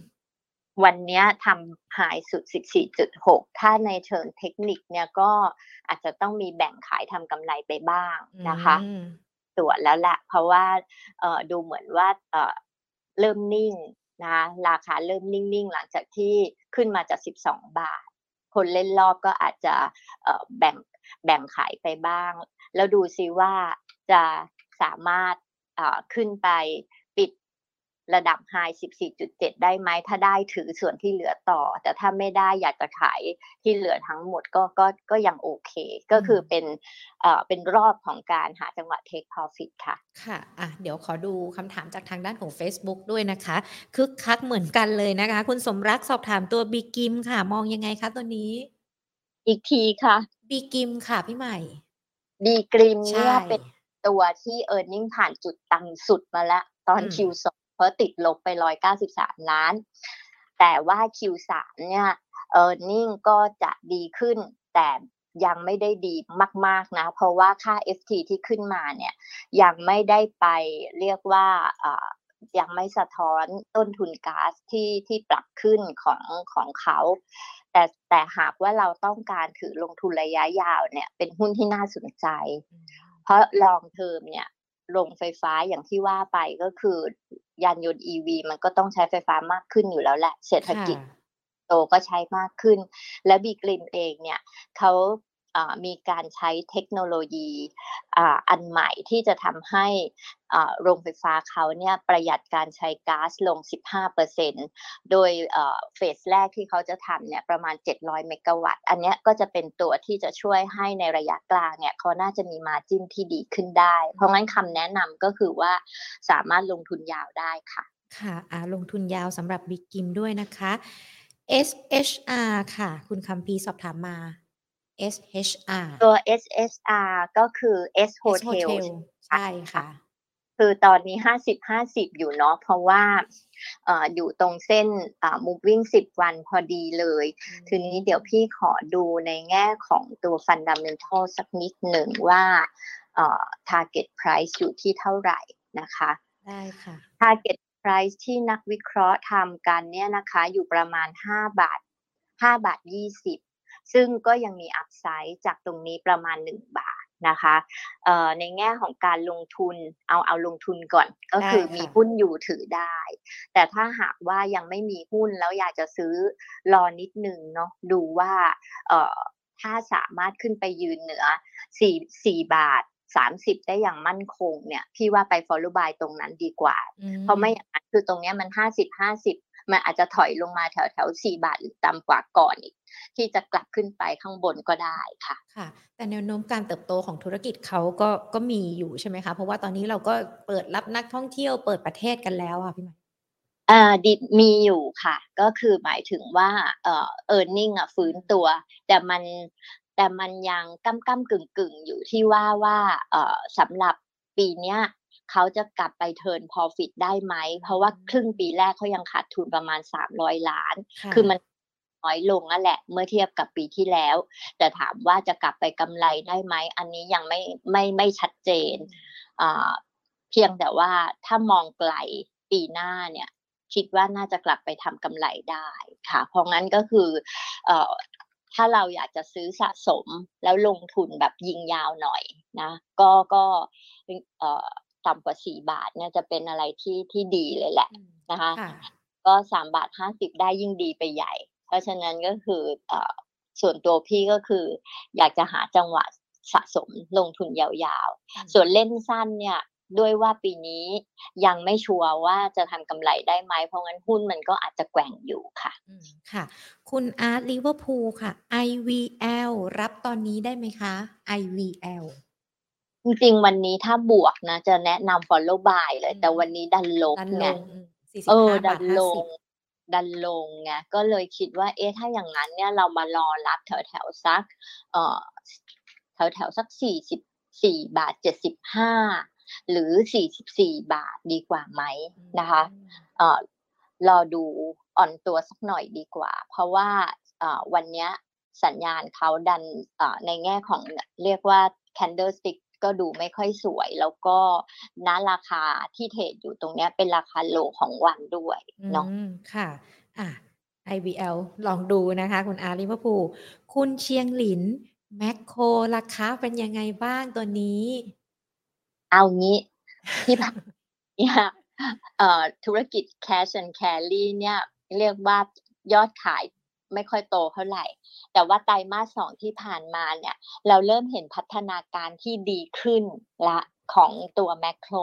วันนี้ทำ high สุด14.6ถ้าในเชิงเทคนิคเนี่ยก็อาจจะต้องมีแบ่งขายทำกำไรไปบ้างนะคะตรวจแล้วแหละเพราะว่าดูเหมือนว่าเเริ่มนิ่งนะราคาเริ่มนิ่งๆ หลังจากที่ขึ้นมาจาก 12 บาท คนเล่นรอบก็อาจจะแบ่งแบ่งขายไปบ้าง แล้วดูซิว่าจะสามารถขึ้นไป ระดับไฮ14.7 ได้ไหม ถ้าได้ถือส่วนที่เหลือต่อ แต่ถ้าไม่ได้อยากจะขายที่เหลือทั้งหมดก็ก็ก็ยังโอเค ก็คือเป็นเอ่อเป็นรอบของการหาจังหวะ take profit ค่ะ ค่ะอะ เดี๋ยวขอดูคำถามจากทางด้านของ Facebook ด้วยนะคะคึกคักเหมือนกันเลยนะคะ คุณสมรักสอบถามตัวบีกิมค่ะ มองยังไงคะตัวนี้ อีกทีค่ะบีกิมค่ะพี่ใหม่บีกริมเนี่ยเป็นตัวที่ e a r n i n g ผ่านจุดตังสุดมาแล้วตอน Q2 เพราะติดลบไป193ล้าน แต่ว่า Q3 เนี่ย e a r n i n g ก็จะดีขึ้น แต่ยังไม่ได้ดีมาก ๆนะ เพราะว่าค่า FT ที่ขึ้นมาเนี่ยยังไม่ได้ไปเรียกว่ายังไม่สะท้อนต้นทุนก๊าซที่ที่ปรับขึ้นของของเขา แต่แต่หากว่าเราต้องการถือลงทุนระยะยาวเนี่ยเป็นหุ้นที่น่าสนใจ เพราะลองเทอมเนี่ยโรงไฟฟ้าอย่างที่ว่าไปก็คือ ยานยนต์ EV มันก็ต้องใช้ไฟฟ้ามากขึ้นอยู่แล้วแหละ เศรษฐกิจโตก็ใช้มากขึ้น และบีกลินเองเนี่ยเขา มีการใช้เทคโนโลยีอันใหม่ที่จะทำให้โรงไฟฟ้าเขาเนี่ยประหยัดการใช้ก๊าซลง 15%โดยเฟสแรกที่เขาจะทำเนี่ยประมาณ 700 เมกะวัตต์ อันนี้ก็จะเป็นตัวที่จะช่วยให้ในระยะกลางเนี่ยเขาน่าจะมีมาจิ้นที่ดีขึ้นได้ เพราะงั้นคำแนะนำก็คือว่าสามารถลงทุนยาวได้ค่ะ ค่ะลงทุนยาวสำหรับบิ๊กกิมด้วยนะคะ SHR ค่ะ คุณคำพีสอบถามมา SHR ตัว SHR ก็คือ S Hotel ใช่ค่ะ คือตอนนี้ห้าสิบห้าสิบอยู่เนาะเพราะว่าออยู่ตรงเส้น moving สิบวันพอดีเลย ทีนี้เดี๋ยวพี่ขอดูในแง่ของตัว fundamental สักนิดหนึ่งว่า target price อยู่ที่เท่าไหร่นะคะ ได้ค่ะ target price ที่นักวิเคราะห์ทำกันเนี่ยนะคะ อยู่ประมาณ 5 บาท 5 บาท 20 ซึ่งก็ยังมีอัพไซด์จากตรงนี้ประมาณ 1 บาทนะคะในแง่ของการลงทุนเอาเอาลงทุนก่อน ก็คือมีหุ้นอยู่ถือได้ แต่ถ้าหากว่ายังไม่มีหุ้นแล้วอยากจะซื้อรอนิดนึงเนาะดูว่าถ้าสามารถขึ้นไปยืนเหนือ4 4บาท30 ได้อย่างมั่นคงเนี่ย พี่ว่าไป follow buy ตรงนั้นดีกว่า เพราะไม่อย่างนั้นคือตรงนี้มัน 50 50 มันอาจจะถอยลงมาแถวแถวสี่บาทหรือต่ำกว่าก่อนอีกที่จะกลับขึ้นไปข้างบนก็ได้ค่ะ ค่ะ แต่แนวโน้มการเติบโตของธุรกิจเขาก็ก็มีอยู่ใช่ไหมคะ เพราะว่าตอนนี้เราก็เปิดรับนักท่องเที่ยวเปิดประเทศกันแล้วอะพี่หมายอ่าดิมีอยู่ค่ะ ก็คือหมายถึงว่าเอ่อเออร์เน็งอะฟื้นตัว แต่มันแต่มันยังก้ำก้ำกึ่งกึ่งอยู่ที่ว่าว่าเอ่อสำหรับปีเนี้ย เขาจะกลับไปเทิร์นพอฟิตได้ไหม เพราะว่าครึ่งปีแรกเขายังขาดทุนประมาณ 300 ล้าน คือมันน้อยลงนั่นแหละเมื่อเทียบกับปีที่แล้ว แต่ถามว่าจะกลับไปกำไรได้ไหม อันนี้ยังไม่ไม่ไม่ชัดเจน เพียงแต่ว่าถ้ามองไกลปีหน้าเนี่ยคิดว่าน่าจะกลับไปทำกำไรได้ค่ะ เพราะงั้นก็คือถ้าเราอยากจะซื้อสะสมแล้วลงทุนแบบยิงยาวหน่อยนะ ก็ก็ ต่ำกว่าสี่บาทเนี่ยจะเป็นอะไรที่ที่ดีเลยแหละนะคะ ก็สามบาทห้าสิบได้ยิ่งดีไปใหญ่ เพราะฉะนั้นก็คืออส่วนตัวพี่ก็คือ อยากจะหาจังหวะสะสมลงทุนยาวๆ ส่วนเล่นสั้นเนี่ยด้วยว่าปีนี้ยังไม่ชัวร์ว่าจะทำกำไรได้ไหม เพราะงั้นหุ้นมันก็อาจจะแกว่งอยู่ค่ะค่ะ คุณอาร์ตลิเวอร์พูลค่ะ IVL รับตอนนี้ได้ไหมคะ IVL จริงๆ วันนี้ถ้าบวกนะ จะแนะนำ follow buy เลย แต่วันนี้ดันลงไงเออ ดันลง ดันลงไงก็เลยคิดว่า เอ๊ะถ้าอย่างนั้นเนี่ยเรามารอรับแถวแถวสัก เอ่อ แถวแถวสักสี่สิบสี่บาทเจ็ดสิบห้าหรือสี่สิบสี่บาทดีกว่าไหมนะคะ เอ่อรอดูอ่อนตัวสักหน่อยดีกว่า เพราะว่าวันนี้สัญญาณเขาดันในแง่ของเรียกว่า candlestick ก็ดูไม่ค่อยสวย แล้วก็ณราคาที่เทรดอยู่ตรงนี้เป็นราคาโลของวันด้วยเนาะค่ะอะ IBL ลองดูนะคะ คุณอาริพภูคุณเชียงหลินแมคโครราคาเป็นยังไงบ้างตัวนี้ เอางี้ที่เนี่ยเอ่อธุรกิจ cash and carry เนี่ย เรียกว่ายอดขาย ไม่ค่อยโตเท่าไหร่ แต่ว่าไตรมาสสองที่ผ่านมาเนี่ย เราเริ่มเห็นพัฒนาการที่ดีขึ้นละของตัวแมคโคร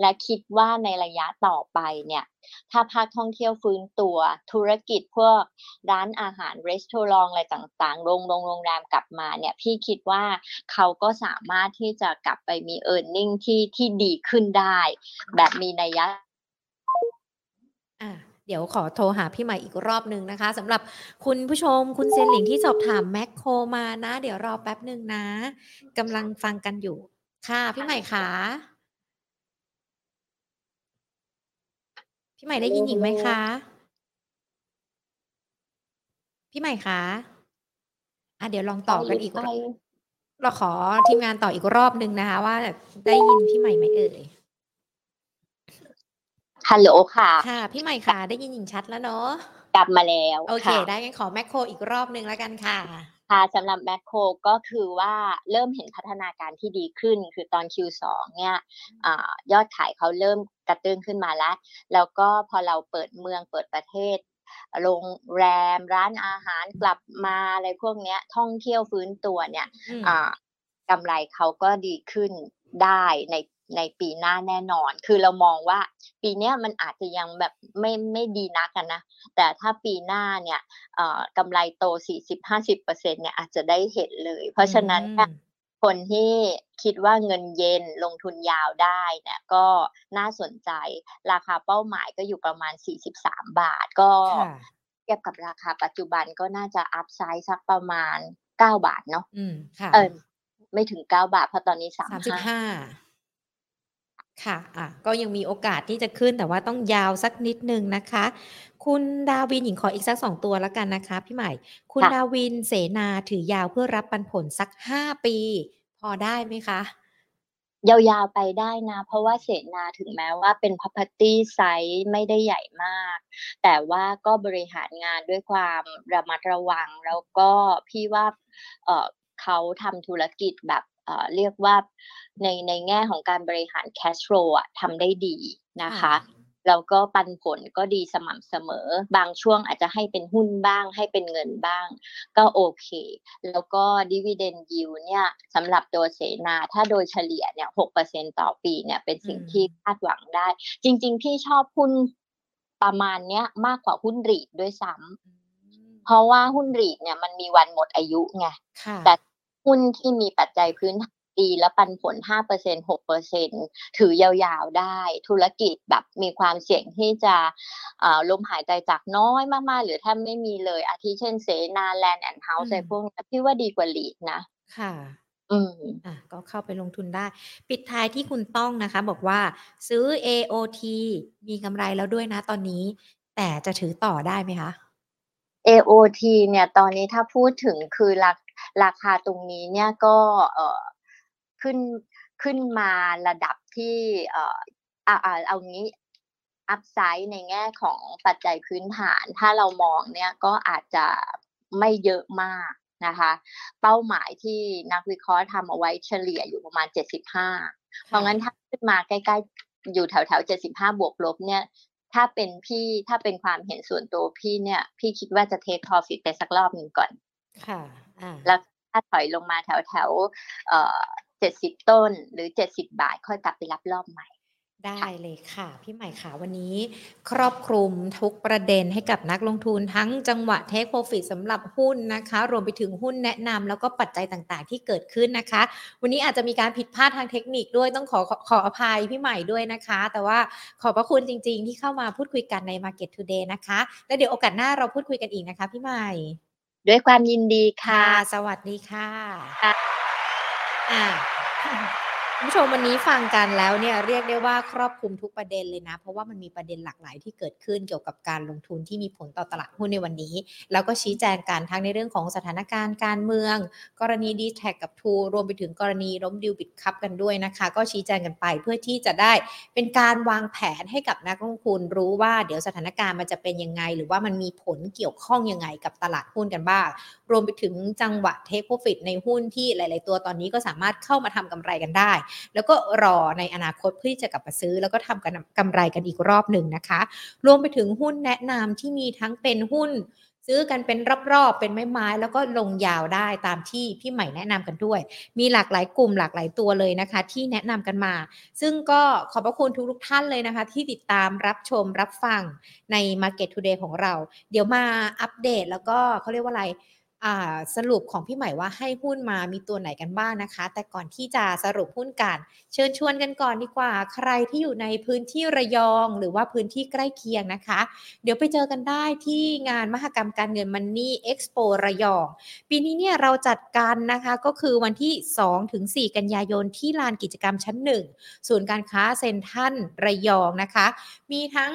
และคิดว่าในระยะต่อไปเนี่ย ถ้าภาคท่องเที่ยวฟื้นตัวธุรกิจพวกร้านอาหารรีสอร์ทอะไรต่างๆ โรงโรงโรงแรมกลับมาเนี่ย พี่คิดว่าเขาก็สามารถที่จะกลับไปมี e a r n i n g ที่ที่ดีขึ้นได้ แบบมีนัยยะอะ เดี๋ยวขอโทรหาพี่ใหม่อีกรอบหนึ่งนะคะสำหรับคุณผู้ชมคุณเซนหลิงที่สอบถามแมคโครมานะ เดี๋ยวรอแป๊บหนึ่งนะกำลังฟังกันอยู่ ค่ะพี่ใหม่คะพี่ใหม่ได้ยินหญิงไหมคะพี่ใหม่คะอะเดี๋ยวลองตอบกันอีกรอบเราขอทีมงานต่ออีกรอบหนึ่งนะคะ ว่าได้ยินพี่ใหม่ไหมเอ่ย ฮัลโหลค่ะ ค่ะ พี่ใหม่ค่ะ ได้ยินหญิงชัดแล้วเนาะ กลับมาแล้ว โอเคค่ะได้งั้นขอแมคโครอีกรอบหนึ่งแล้วกันค่ะ ค่ะสำหรับแมคโครก็คือว่าเริ่มเห็นพัฒนาการที่ดีขึ้น คือตอน Q2 เนี่ยอายอดขายเขาเริ่มกระตุ้นขึ้นมาแล้ว แล้วก็พอเราเปิดเมืองเปิดประเทศโรงแรมร้านอาหารกลับมาอะไรพวกเนี้ย ท่องเที่ยวฟื้นตัวเนี่ยอืมอ่ากำไรเขาก็ดีขึ้นได้ใน ในปีหน้าแน่นอน คือเรามองว่าปีเนี้ยมันอาจจะยังแบบไม่ไม่ดีนักกันนะ แต่ถ้าปีหน้าเนี่ยเอ่อกำไรโต 40-50%เนี่ยอาจจะได้เห็นเลย เพราะฉะนั้นเนี่ยอืมคนที่คิดว่าเงินเย็นลงทุนยาวได้เนี่ยก็น่าสนใจ ราคาเป้าหมายก็อยู่ประมาณ 43 บาทก็ค่ะเทียบกับราคาปัจจุบันก็น่าจะอัพไซด์สักประมาณ 9 บาทเนาะอืมค่ะเออไม่ถึง 9 บาทเพราะตอนนี้สามสิบ35ห้า ค่ะอะ ก็ยังมีโอกาสที่จะขึ้นแต่ว่าต้องยาวสักนิดนึงนะคะ คุณดาวินหญิงขออีกสักสองตัวแล้วกันนะคะ พี่ใหม่ คุณค่ะดาวินเสนาถือยาวเพื่อรับปันผลสักห้าปี พอได้ไหมคะ ยาวๆไปได้นะ เพราะว่าเสนาถึงแม้ว่าเป็น property size ไม่ได้ใหญ่มาก แต่ว่าก็บริหารงานด้วยความระมัดระวัง แล้วก็พี่ว่า เอ่อเขาทำธุรกิจแบบ เอ่อเรียกว่าในในแง่ของการบริหาร cash flow อะทำได้ดีนะคะค่ะแล้วก็ปันผลก็ดีสม่ำเสมอ บางช่วงอาจจะให้เป็นหุ้นบ้าง ให้เป็นเงินบ้าง ก็โอเค แล้วก็ dividend yield เนี่ยสำหรับตัวเสนา ถ้าโดยเฉลี่ยเนี่ย6%ต่อปีเนี่ยเป็นสิ่งอืมที่คาดหวังได้ จริง ๆ พี่ชอบหุ้นประมาณเนี้ยมากกว่าหุ้นรีดด้วยซ้ำอืมเพราะว่าหุ้นรีดเนี่ยมันมีวันหมดอายุไงค่ะแต่ หุ้นที่มีปัจจัยพื้นฐานดีและปันผล 5% 6%ถือยาวๆได้ ธุรกิจแบบมีความเสี่ยงที่จะเอ่อล้มหายตายจากน้อยมากๆ หรือถ้าไม่มีเลย อาทิเช่นเสนาแลนด์แอนด์เฮาส์อะไรพวกนี้พี่ว่าดีกว่า REIT นะ ค่ะอืมอะก็เข้าไปลงทุนได้ ปิดท้ายที่คุณต้องนะคะ บอกว่าซื้อ AOT มีกำไรแล้วด้วยนะตอนนี้ แต่จะถือต่อได้ไหมคะ AOT เนี่ยตอนนี้ถ้าพูดถึงคือรา ราคาตรงนี้เนี่ยก็เอ่อขึ้นขึ้นมาระดับที่เอ่ออ่าอ่าเอางี้อัพไซด์ในแง่ของปัจจัยพื้นฐาน ถ้าเรามองเนี่ยก็อาจจะไม่เยอะมากนะคะ เป้าหมายที่นักวิเคราะห์ทำเอาไว้เฉลี่ยอยู่ประมาณ 75 เพราะงั้นถ้าขึ้นมาใกล้ๆ อยู่แถวแถวๆ75 บวกลบเนี่ยถ้าเป็นพี่ถ้าเป็นความเห็นส่วนตัวพี่เนี่ย พี่คิดว่าจะเทค profit ไปสักรอบหนึ่งก่อน ค่ะ อ่าแล้วถ้าถอยลงมาแถวแถวๆเอ่อ70ต้นหรือ70บาท ค่อยกลับไปรับรอบใหม่ได้เลยค่ะ พี่ใหม่ค่ะวันนี้ ครอบคลุมทุกประเด็นให้กับนักลงทุนทั้งจังหวะเทคโปรฟิตสำหรับหุ้นนะคะ รวมไปถึงหุ้นแนะนำแล้วก็ปัจจัยต่างๆ ที่เกิดขึ้นนะคะ วันนี้อาจจะมีการผิดพลาดทางเทคนิคด้วยต้องขอขอขออภัยพี่ใหม่ด้วยนะคะ แต่ว่าขอบพระคุณจริง ๆ ที่เข้ามาพูดคุยกันใน Market Today นะคะ แล้วเดี๋ยวโอกาสหน้าเราพูดคุยกันอีกนะคะ พี่ใหม่ ด้วยความยินดีค่ะ สวัสดีค่ะ คุณผู้ชมวันนี้ฟังกันแล้วเนี่ยเรียกได้ว่าครอบคลุมทุกประเด็นเลยนะ เพราะว่ามันมีประเด็นหลากหลายที่เกิดขึ้นเกี่ยวกับการลงทุนที่มีผลต่อตลาดหุ้นในวันนี้ แล้วก็ชี้แจงกันทั้งในเรื่องของสถานการณ์การเมือง กรณีดีแท็กกับทูรวมไปถึงกรณีล้มดิวบิดคัพกันด้วยนะคะ ก็ชี้แจงกันไปเพื่อที่จะได้เป็นการวางแผนให้กับนักลงทุนรู้ว่าเดี๋ยวสถานการณ์มันจะเป็นยังไง หรือว่ามันมีผลเกี่ยวข้องยังไงกับตลาดหุ้นกันบ้าง รวมไปถึงจังหวะเทคโปรฟิตในหุ้นที่หลาย ๆ ตัวตอนนี้ก็สามารถเข้ามาทำกำไรกันได้แล้วก็รอในอนาคตเพื่อจะกลับมาซื้อ แล้วก็ทำกันกำไรกันอีกรอบหนึ่งนะคะ รวมไปถึงหุ้นแนะนำที่มีทั้งเป็นหุ้นซื้อกันเป็นรอบๆ เป็นไม้ๆ แล้วก็ลงยาวได้ตามที่พี่ใหม่แนะนำกันด้วย มีหลากหลายกลุ่มหลากหลายตัวเลยนะคะ ที่แนะนำกันมา ซึ่งก็ขอบพระคุณทุกๆท่านเลยนะคะ ที่ติดตามรับชมรับฟังใน Market Today ของเรา เดี๋ยวมาอัปเดตแล้วก็เขาเรียกว่าอะไร สรุปของพี่ใหม่ว่าให้หุ้นมามีตัวไหนกันบ้างนะคะ แต่ก่อนที่จะสรุปหุ้นกัน เชิญชวนกันก่อนดีกว่า ใครที่อยู่ในพื้นที่ระยอง หรือว่าพื้นที่ใกล้เคียงนะคะ เดี๋ยวไปเจอกันได้ที่งานมหกรรมการเงินมันนี่เอ็กซ์โประยอง ปีนี้เนี่ยเราจัดกันนะคะก็คือวันที่2ถึง4กันยายนที่ลานกิจกรรมชั้น 1 ศูนย์การค้าเซ็นทรัลระยองนะคะ มีทั้ง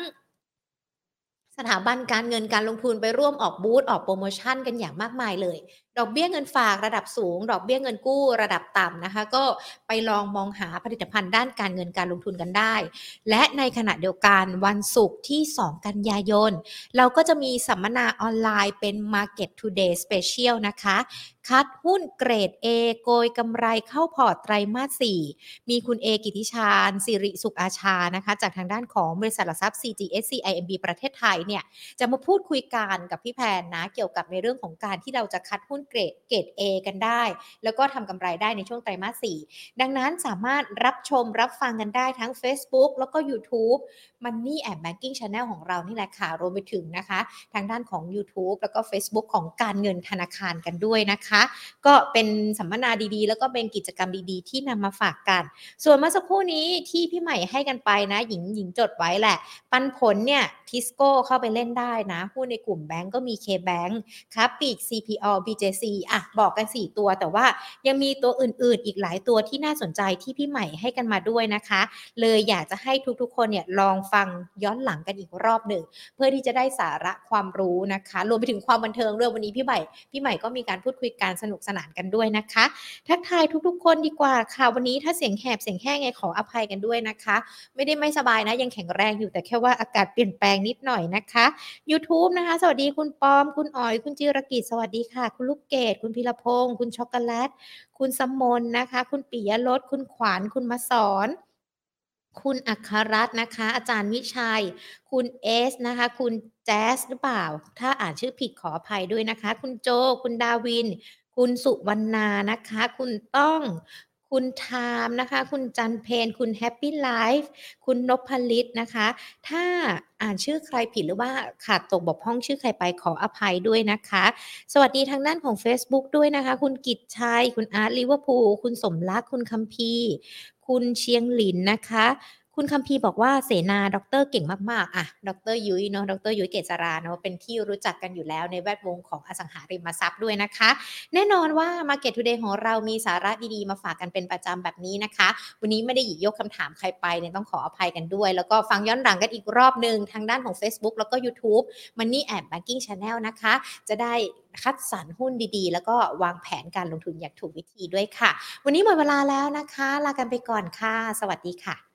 สถาบันการเงินการลงทุนไปร่วมออกบูธออกโปรโมชั่นกันอย่างมากมายเลย ดอกเบี้ยเงินฝากระดับสูง ดอกเบี้ยเงินกู้ระดับต่ำนะคะ ก็ไปลองมองหาผลิตภัณฑ์ด้านการเงินการลงทุนกันได้ และในขณะเดียวกันวันศุกร์ที่ 2 กันยายน เราก็จะมีสัมมนาออนไลน์เป็น Market Today Special นะคะ คัดหุ้นเกรด A โกยกำไรเข้าพอร์ตไตรมาส 4 มีคุณเอกิติชาญสิริสุขอาชานะคะ จากทางด้านของบริษัทหลักทรัพย์ CGS CIMB ประเทศไทยเนี่ยจะมาพูดคุยกันกับพี่แพนนะเกี่ยวกับในเรื่องของการที่เราจะคัดหุ้นเกรดเกรด A กันได้ แล้วก็ทำกำไรได้ในช่วงไตรมาส 4 ดังนั้นสามารถรับชมรับฟังกันได้ทั้ง Facebook แล้วก็ YouTube Money and Banking Channel ของเรานี่แหละค่ะ รวมไปถึงนะคะ ทางด้านของ YouTube แล้วก็ Facebook ของการเงินธนาคารกันด้วยนะคะ ก็เป็นสัมมนาดีๆ แล้วก็เป็นกิจกรรมดีๆ ที่นำมาฝากกัน ส่วนเมื่อสักครู่นี้ที่พี่ใหม่ให้กันไปนะ หญิงหญิงจดไว้แหละ ปันผลเนี่ยทิสโก้เข้าไปเล่นได้นะหุ้นในกลุ่มแบงก์ก็มี K-Bank ครับปีก CPO BJC อะบอกกัน 4 ตัว แต่ว่ายังมีตัวอื่นๆ อีกหลายตัวที่น่าสนใจที่พี่ใหม่ให้กันมาด้วยนะคะ เลยอยากจะให้ทุกๆคนเนี่ยลองฟังย้อนหลังกันอีกรอบหนึ่ง เพื่อที่จะได้สาระความรู้นะคะ รวมไปถึงความบันเทิงเรื่องวันนี้พี่ใหม่พี่ใหม่ก็มีการพูดคุยการสนุกสนานกันด้วยนะคะ ทักทายทุกๆ คนดีกว่าค่ะวันนี้ถ้าเสียงแหบเสียงแห้งไงขออภัยกันด้วยนะคะ ไม่ได้ไม่สบายนะยังแข็งแรงอยู่แต่แค่ว่าอากาศเปลี่ยนแปลงนิดหน่อยนะคะ YouTube นะคะ สวัสดีคุณปอม คุณออย คุณจิรกิจสวัสดีค่ะ คุณลูกเกต คุณพิรพงศ์คุณช็อกโกแลต คุณสมนนะคะ คุณปิยรสคุณขวานคุณมาสอนคุณอัครรัตน์นะคะ อาจารย์วิชัย คุณเอสนะคะ คุณแจสหรือเปล่า ถ้าอ่านชื่อผิดขออภัยด้วยนะคะ คุณโจ คุณดาวิน คุณสุวรรณานะคะ คุณต้อง คุณไทม์นะคะ คุณจันเพน คุณ Happy Life คุณนพลิตนะคะ ถ้าอ่านชื่อใครผิดหรือว่าขาดตกบกพร่องชื่อใครไปขออภัยด้วยนะคะ สวัสดีทางด้านของ Facebook ด้วยนะคะ คุณกิตชัย คุณอาร์ตลิเวอร์พูลคุณสมรัก คุณคัมพีคุณเชียงหลินนะคะ คุณคัมพีบอกว่าเสนาด็อกเตอร์เก่งมากๆ อะด็อกเตอร์ยุ้ยเนาะด็อกเตอร์ยุ้ยเกษราเนาะเป็นที่รู้จักกันอยู่แล้วในแวดวงของอสังหาริมทรัพย์ด้วยนะคะ แน่นอนว่า Market Today ของเรามีสาระดีๆ มาฝากกันเป็นประจำแบบนี้นะคะ วันนี้ไม่ได้หยิบยกคำถามใครไปเนี่ยต้องขออภัยกันด้วย แล้วก็ฟังย้อนหลังกันอีกรอบหนึ่งทางด้านของ Facebook แล้วก็ YouTube Money and Banking Channel นะคะ จะได้คัดสรรหุ้นดีๆ แล้วก็วางแผนการลงทุนอย่างถูกวิธีด้วยค่ะ วันนี้หมดเวลาแล้วนะคะ ลากันไปก่อนค่ะ สวัสดีค่ะ